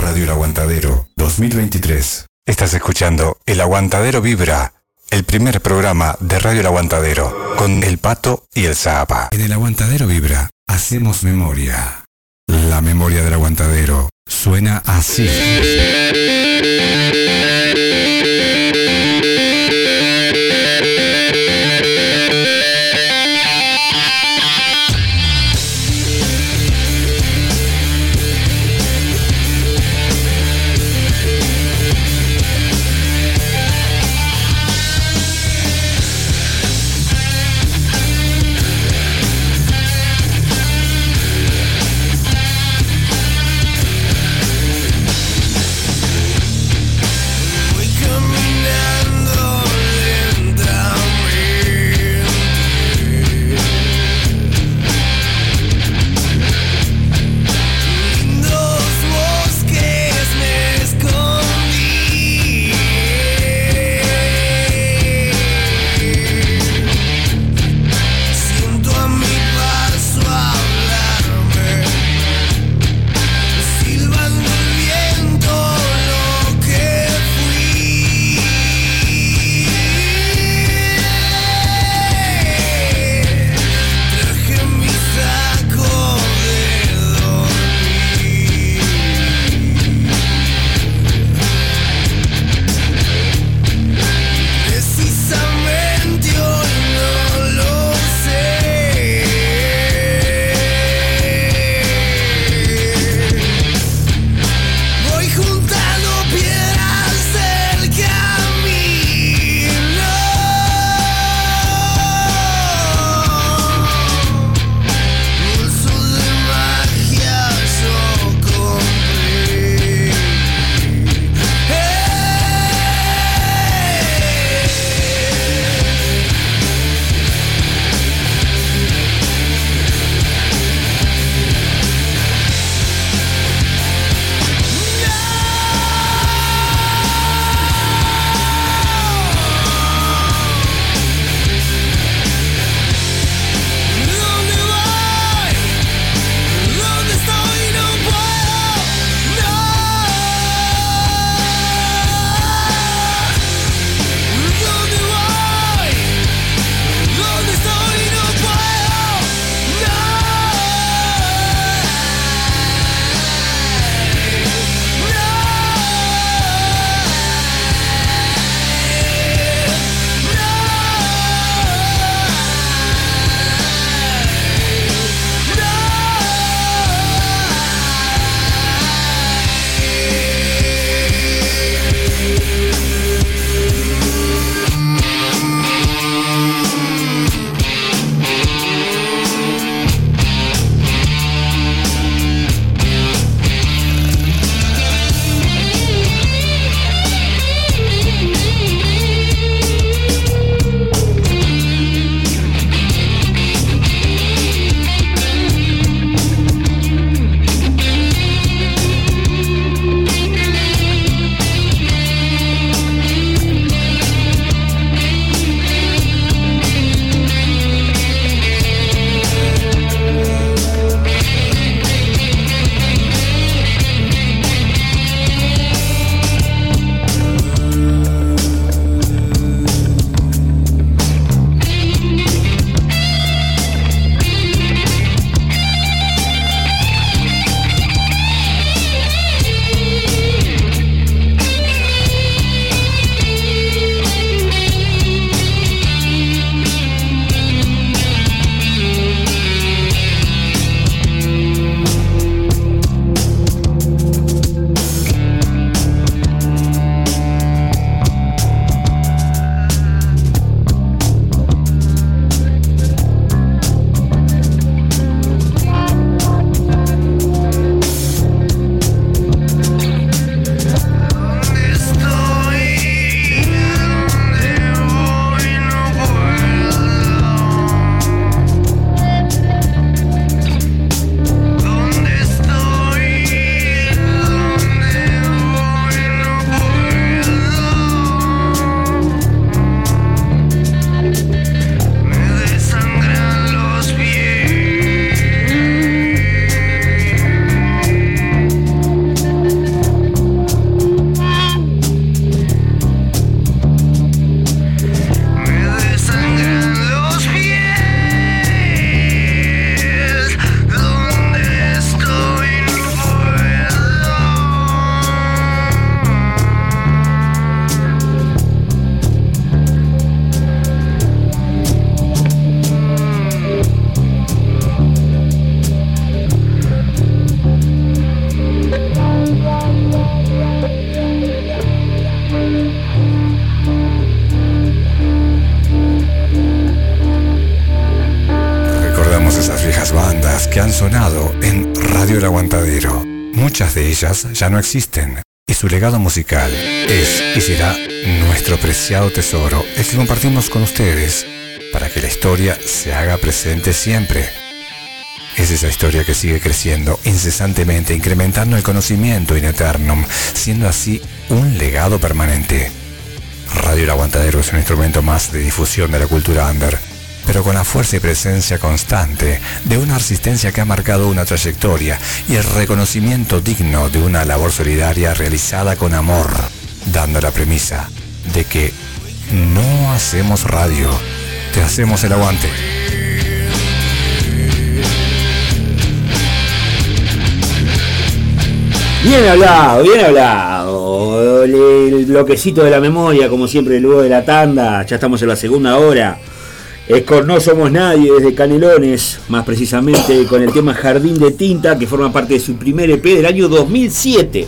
Radio El Aguantadero 2023. Estás escuchando El Aguantadero Vibra, el primer programa de Radio El Aguantadero, con El Pato y el Zapa. En El Aguantadero Vibra hacemos memoria. La memoria del Aguantadero suena así. Ya no existen y su legado musical es y será nuestro preciado tesoro, el que compartimos con ustedes para que la historia se haga presente siempre. Es esa historia que sigue creciendo incesantemente, incrementando el conocimiento in eternum, siendo así un legado permanente. Radio El Aguantadero es un instrumento más de difusión de la cultura under, pero con la fuerza y presencia constante de una resistencia que ha marcado una trayectoria y el reconocimiento digno de una labor solidaria realizada con amor, dando la premisa de que no hacemos radio, te hacemos el aguante. Bien hablado, bien hablado. El bloquecito de la memoria, como siempre, luego de la tanda. Ya estamos en la segunda hora. Es con No Somos Nadie desde Canelones, más precisamente con el tema Jardín de Tinta, que forma parte de su primer EP del año 2007.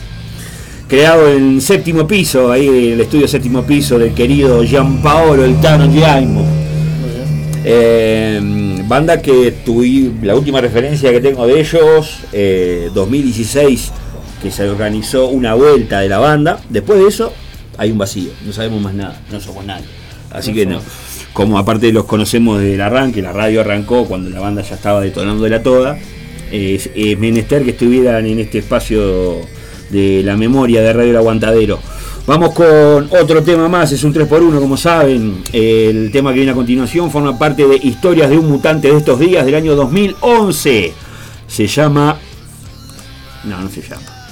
Creado en séptimo piso, ahí en el estudio séptimo piso del querido Gianpaolo El Tano Giaimo. Eh, banda que tuve, la última referencia que tengo de ellos, eh, 2016, que se organizó una vuelta de la banda. Después de eso, hay un vacío, no sabemos más nada, no somos nadie. Así que no. Como aparte los conocemos desde el arranque, la radio arrancó cuando la banda ya estaba detonando de la toda. Es, es menester que estuvieran en este espacio de la memoria de Radio Aguantadero. Vamos con otro tema más, es un 3x1 como saben. El tema que viene a continuación forma parte de Historias de un mutante de estos días del año 2011. Se llama... No, no se llama.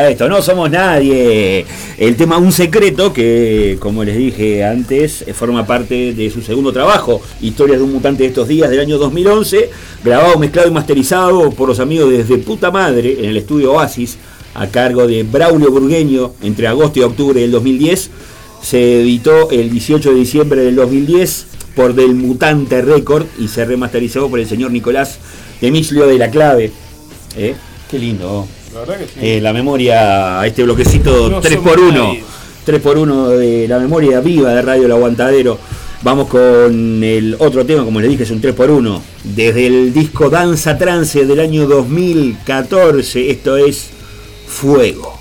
Esto? No somos nadie. El tema Un Secreto, que como les dije antes, forma parte de su segundo trabajo, Historias de un mutante de estos días del año 2011, grabado, mezclado y masterizado por los amigos desde puta madre en el estudio Oasis, a cargo de Braulio Burgueño, entre agosto y octubre del 2010. Se editó el 18 de diciembre del 2010 por Del Mutante Record y se remasterizó por el señor Nicolás Emislio de la Clave. ¿Eh? Qué lindo. La verdad que sí. Eh, la memoria, este bloquecito No 3x1. somos nadie. 3x1 de la memoria viva de Radio El Aguantadero. Vamos con el otro tema, como les dije, es un 3x1. Desde el disco Danza Trance del año 2014. Esto es Fuego.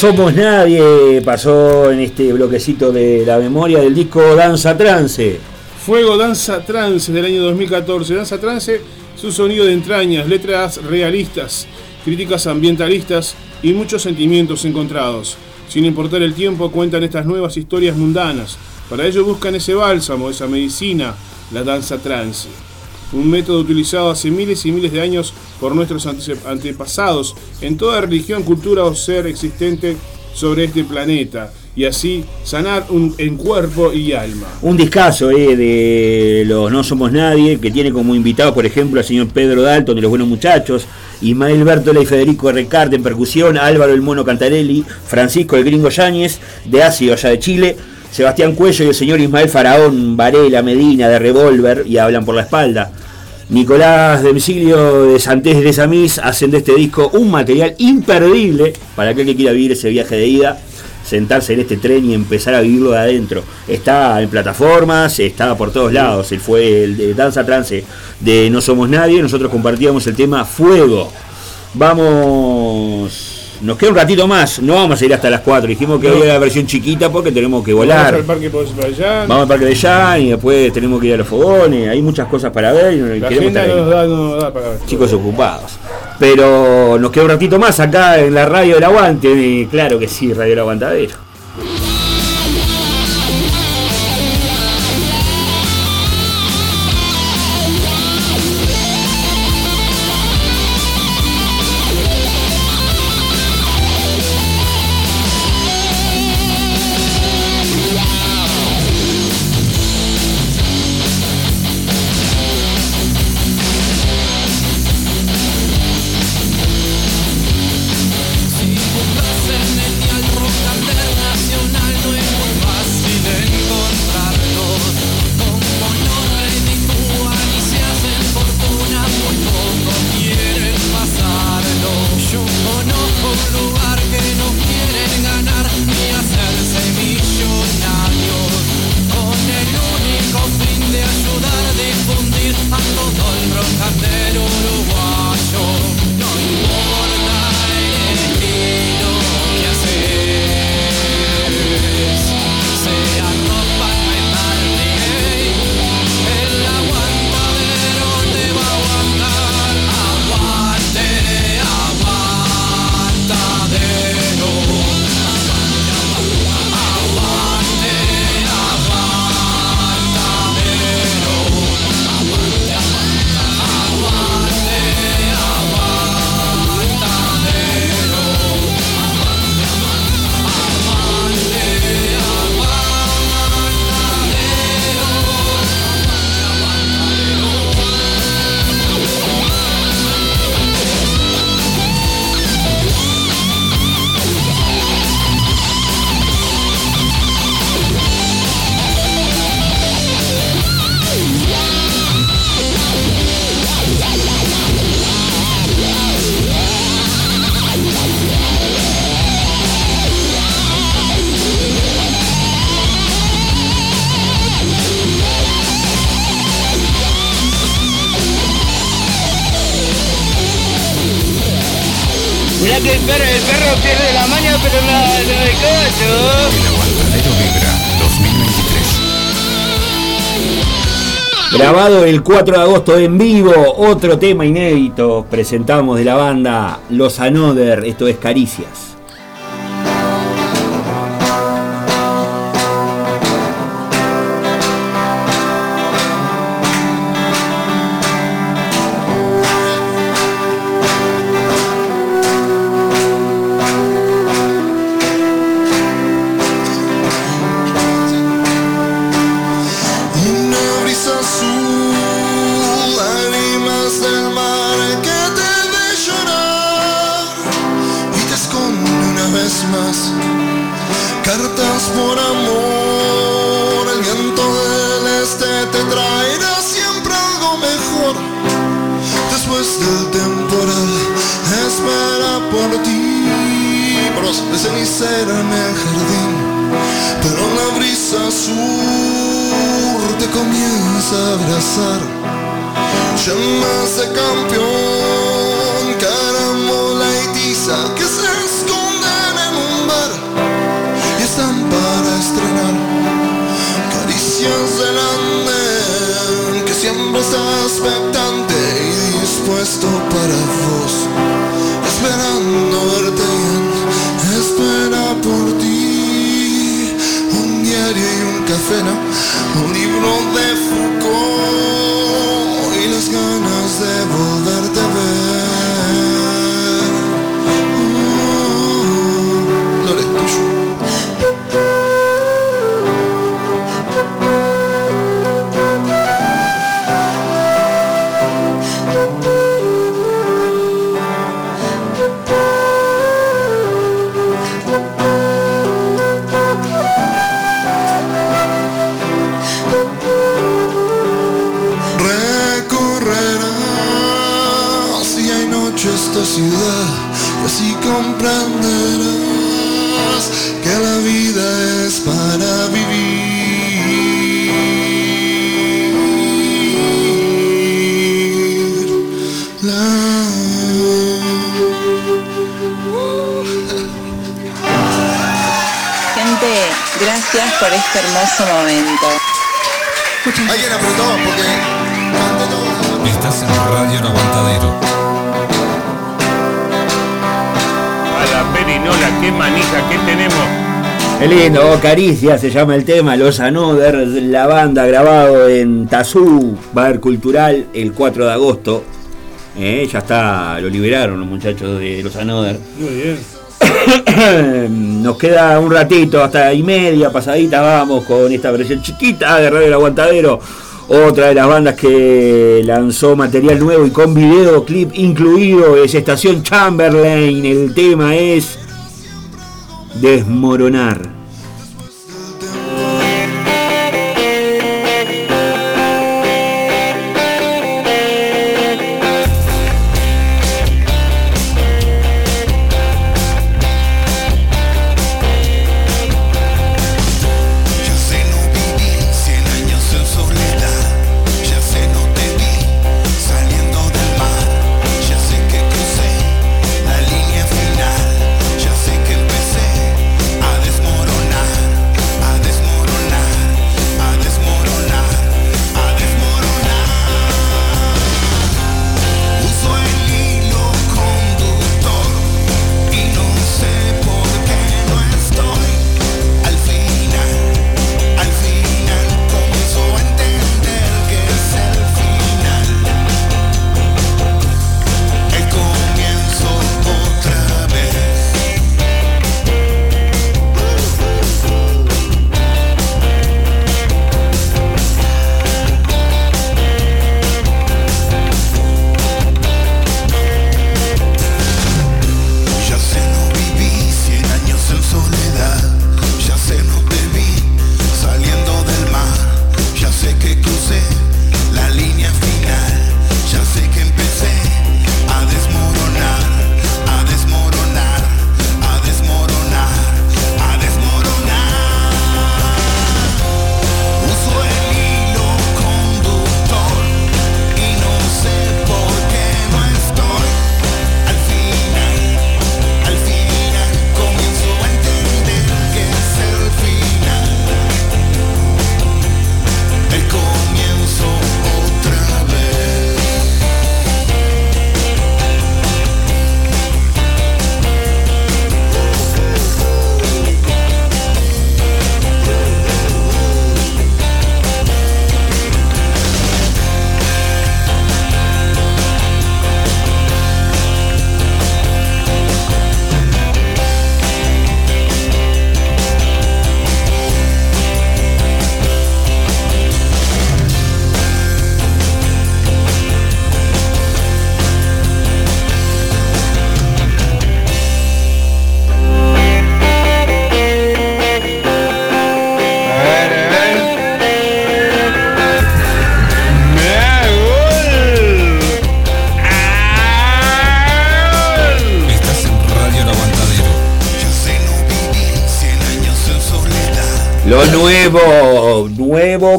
Somos nadie, pasó en este bloquecito de la memoria del disco Danza Trance. Fuego Danza Trance del año 2014. Danza Trance, su sonido de entrañas, letras realistas, críticas ambientalistas y muchos sentimientos encontrados. Sin importar el tiempo, cuentan estas nuevas historias mundanas. Para ello buscan ese bálsamo, esa medicina, la danza trance. Un método utilizado hace miles y miles de años por nuestros ante- antepasados en toda religión, cultura o ser existente sobre este planeta. Y así sanar un- en cuerpo y alma. Un discazo eh, de los No Somos Nadie, que tiene como invitado, por ejemplo, al señor Pedro Dalton de Los Buenos Muchachos, Ismael Bertola y Federico Recarte en percusión, Álvaro el Mono Cantarelli, Francisco el Gringo Yáñez, de Ácido allá de Chile, Sebastián Cuello y el señor Ismael Faraón, Varela, Medina, de Revolver, y hablan por la espalda. Nicolás de Emilio de Santés de Samis hacen de este disco un material imperdible para aquel que quiera vivir ese viaje de ida, sentarse en este tren y empezar a vivirlo de adentro. Está en plataformas, está por todos lados. Él fue el de Danza Trance de No Somos Nadie. Nosotros compartíamos el tema Fuego. Vamos. Nos queda un ratito más, no vamos a ir hasta las 4. Dijimos que No. hoy era la versión chiquita porque tenemos que Vamos volar. al parque Pozapayán. Vamos al Parque de Jan y después tenemos que ir a los fogones. Hay muchas cosas para ver y La queremos estar ahí. no nos da, no nos da para ver. Chicos ocupados. Pero nos queda un ratito más acá en la radio del aguante. y claro que sí, radio del aguantadero. El 4 de agosto en vivo, otro tema inédito. Presentamos de la banda Los Another, esto es Caricias. Comienza a abrazar. Llamas de campeón, por este hermoso momento. Alguien apretó porque Estás en Radio El Aguantadero. A la perinola, qué manija que tenemos. Qué lindo, oh, Caricia se llama el tema, Los Anoder, la banda grabado en Tazú, Bar Cultural, el 4 de agosto. Eh, ya está, lo liberaron los muchachos de Los Anoder. Muy bien. (coughs) Nos queda un ratito, hasta y media, pasadita, vamos con esta versión chiquita de Radio El Aguantadero. Otra de las bandas que lanzó material nuevo y con videoclip incluido es Estación Chamberlain. El tema es Desmoronar.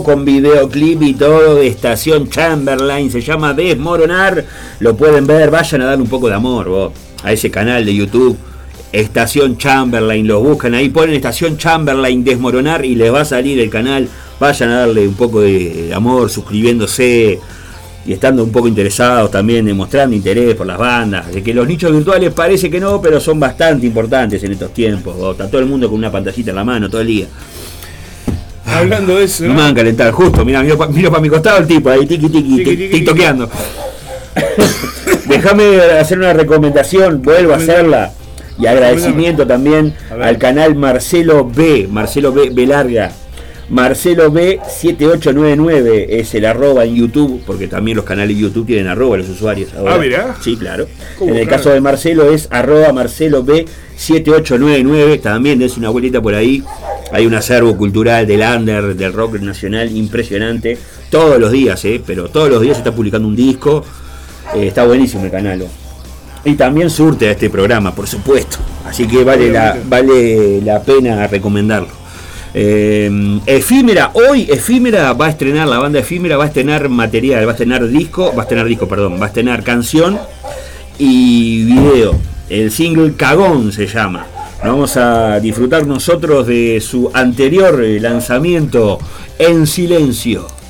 Con videoclip y todo de Estación Chamberlain, se llama Desmoronar, lo pueden ver, vayan a dar un poco de amor vos, a ese canal de YouTube. Estación Chamberlain, lo buscan ahí, ponen Estación Chamberlain Desmoronar y les va a salir el canal. Vayan a darle un poco de amor, suscribiéndose y estando un poco interesados también, demostrando interés por las bandas. De que los nichos virtuales parece que no, pero son bastante importantes en estos tiempos. Está todo el mundo con una pantallita en la mano todo el día. Hablando de eso, No me van a calentar, justo, mira, miro, para mi costado el tipo ahí, tiki tiki, Tiki, ti- tiki, tiktokeando. Déjame hacer una recomendación, vuelvo a hacerla. Y agradecimiento también al canal Marcelo B, Marcelo B, B larga. Marcelo B7899 es el arroba en YouTube, porque también los canales de YouTube tienen arroba los usuarios ahora. Ah, mirá. Sí, claro. ¿Cómo, En el claro? caso de Marcelo es arroba Marcelo B7899, también des una vueltita por ahí. Hay un acervo cultural del under, del rock nacional impresionante. Todos los días, eh, pero todos los días se está publicando un disco. Eh, está buenísimo el canal. Y también surte a este programa, por supuesto. Así que vale la, vale la pena recomendarlo. Eh, efímera, hoy Efímera va a estrenar, la banda Efímera va a estrenar material, va a estrenar disco, va a estrenar disco, perdón, va a estrenar canción y video. El single Cagón se llama. Vamos a disfrutar nosotros de su anterior eh, lanzamiento En Silencio.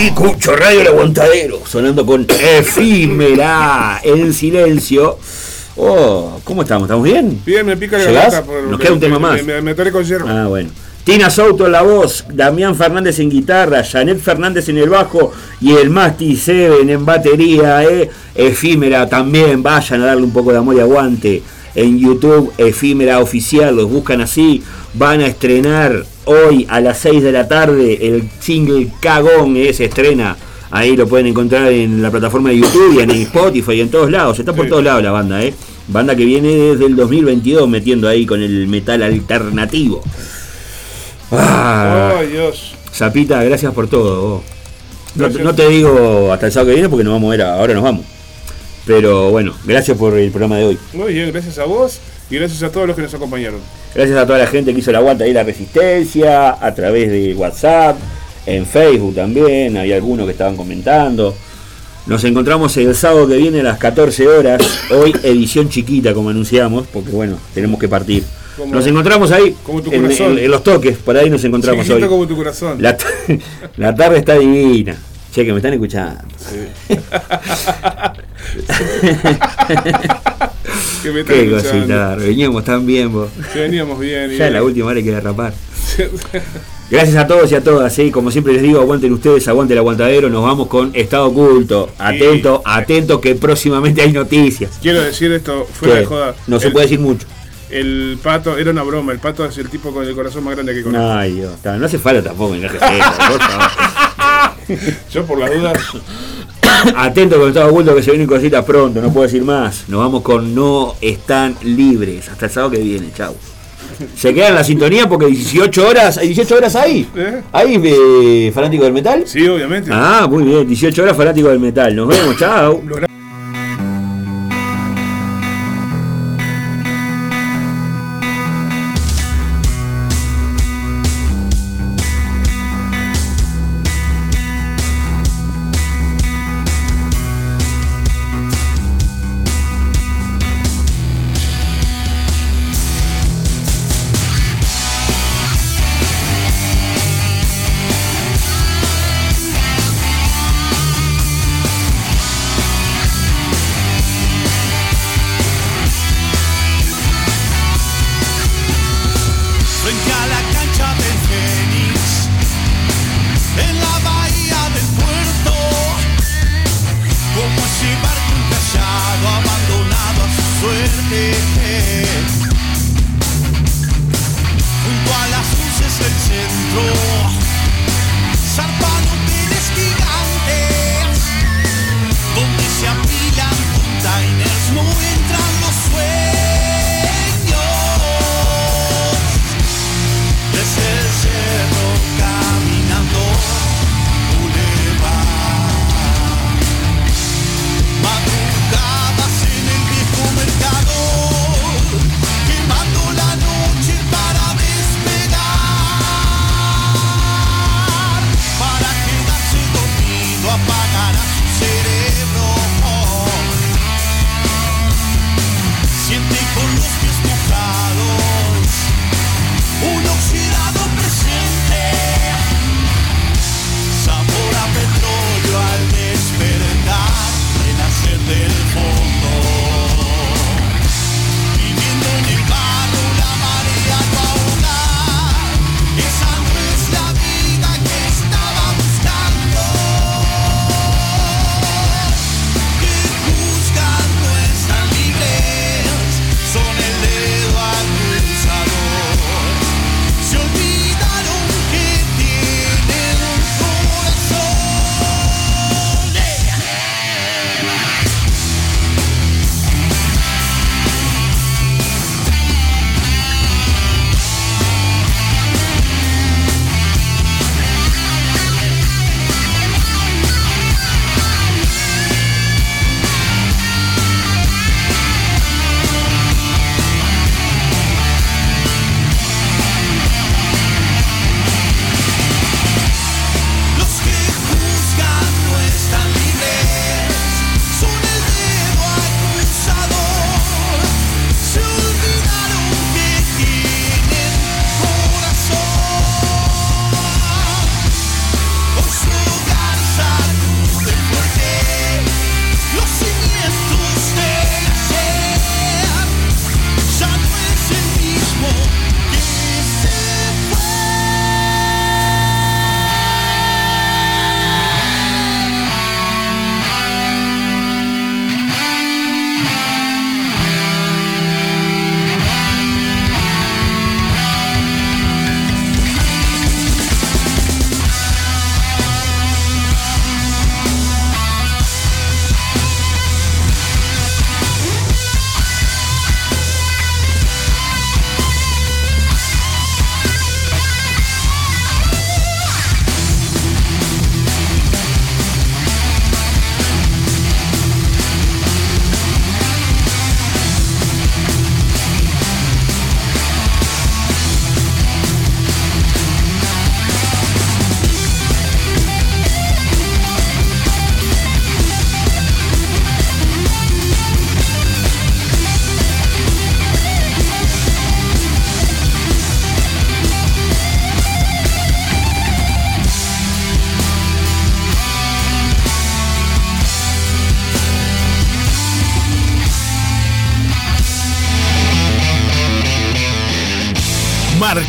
Sí, Cucho Radio El Aguantadero, sonando con efímera en silencio. Oh, ¿cómo estamos? ¿Estamos bien? Bien, me pica la garganta. Nos queda un tema más. Me, me con. Ah, bueno. Tina Souto en la voz, Damián Fernández en guitarra, Janet Fernández en el bajo y el Masti Seven en batería, eh. Efímera también, vayan a darle un poco de amor y aguante. En YouTube, Efímera Oficial, los buscan así. Van a estrenar hoy a las 6 de la tarde el single Cagón, eh, se estrena. Ahí lo pueden encontrar en la plataforma de YouTube y en Spotify y en todos lados. Está por todos lados la banda, ¿eh? Banda que viene desde el 2022 metiendo ahí con el metal alternativo. Ah, Ay, Dios. Zapita, gracias por todo. No, no te digo hasta el sábado que viene porque nos vamos a ver, ahora nos vamos. Pero bueno, gracias por el programa de hoy. Muy bien, gracias a vos y gracias a todos los que nos acompañaron. Gracias a toda la gente que hizo la aguanta ahí la resistencia, a través de WhatsApp, en Facebook también, había algunos que estaban comentando. Nos encontramos el sábado que viene a las 14 horas, hoy edición chiquita como anunciamos, porque bueno, tenemos que partir. Como- nos encontramos ahí como tu en, corazón. en- en los toques, por ahí nos encontramos hoy. como tu corazón. La, t- la tarde está divina. Che, que me están escuchando. (laughs) Que me Qué cosita, veníamos tan bien vos. Que veníamos bien. Ya la última hora hay que derrapar. (laughs) Gracias a todos y a todas, ¿sí? como siempre les digo, aguanten ustedes, aguante el aguantadero, nos vamos con Estado Oculto. Atento, atento que próximamente hay noticias. Quiero decir esto, fuera ¿Qué? de joda. No se puede decir mucho. El pato, era una broma, el pato es el tipo con el corazón más grande que conozco. Ay, Dios, no hace falta tampoco en por favor. (laughs) Yo por la duda. (coughs) Atento con Estado Oculto que se vienen cositas pronto, no puedo decir más. Nos vamos con No Están Libres. Hasta el sábado que viene, chau. Se quedan en la sintonía porque 18 horas, ¿hay 18 horas ahí? ¿Eh? ¿Ahí, eh, fanático del metal? Sí, obviamente. Ah, muy bien, 18 horas fanático del metal. Nos vemos, chao.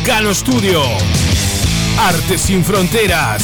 Marcano Studio. Arte sin fronteras.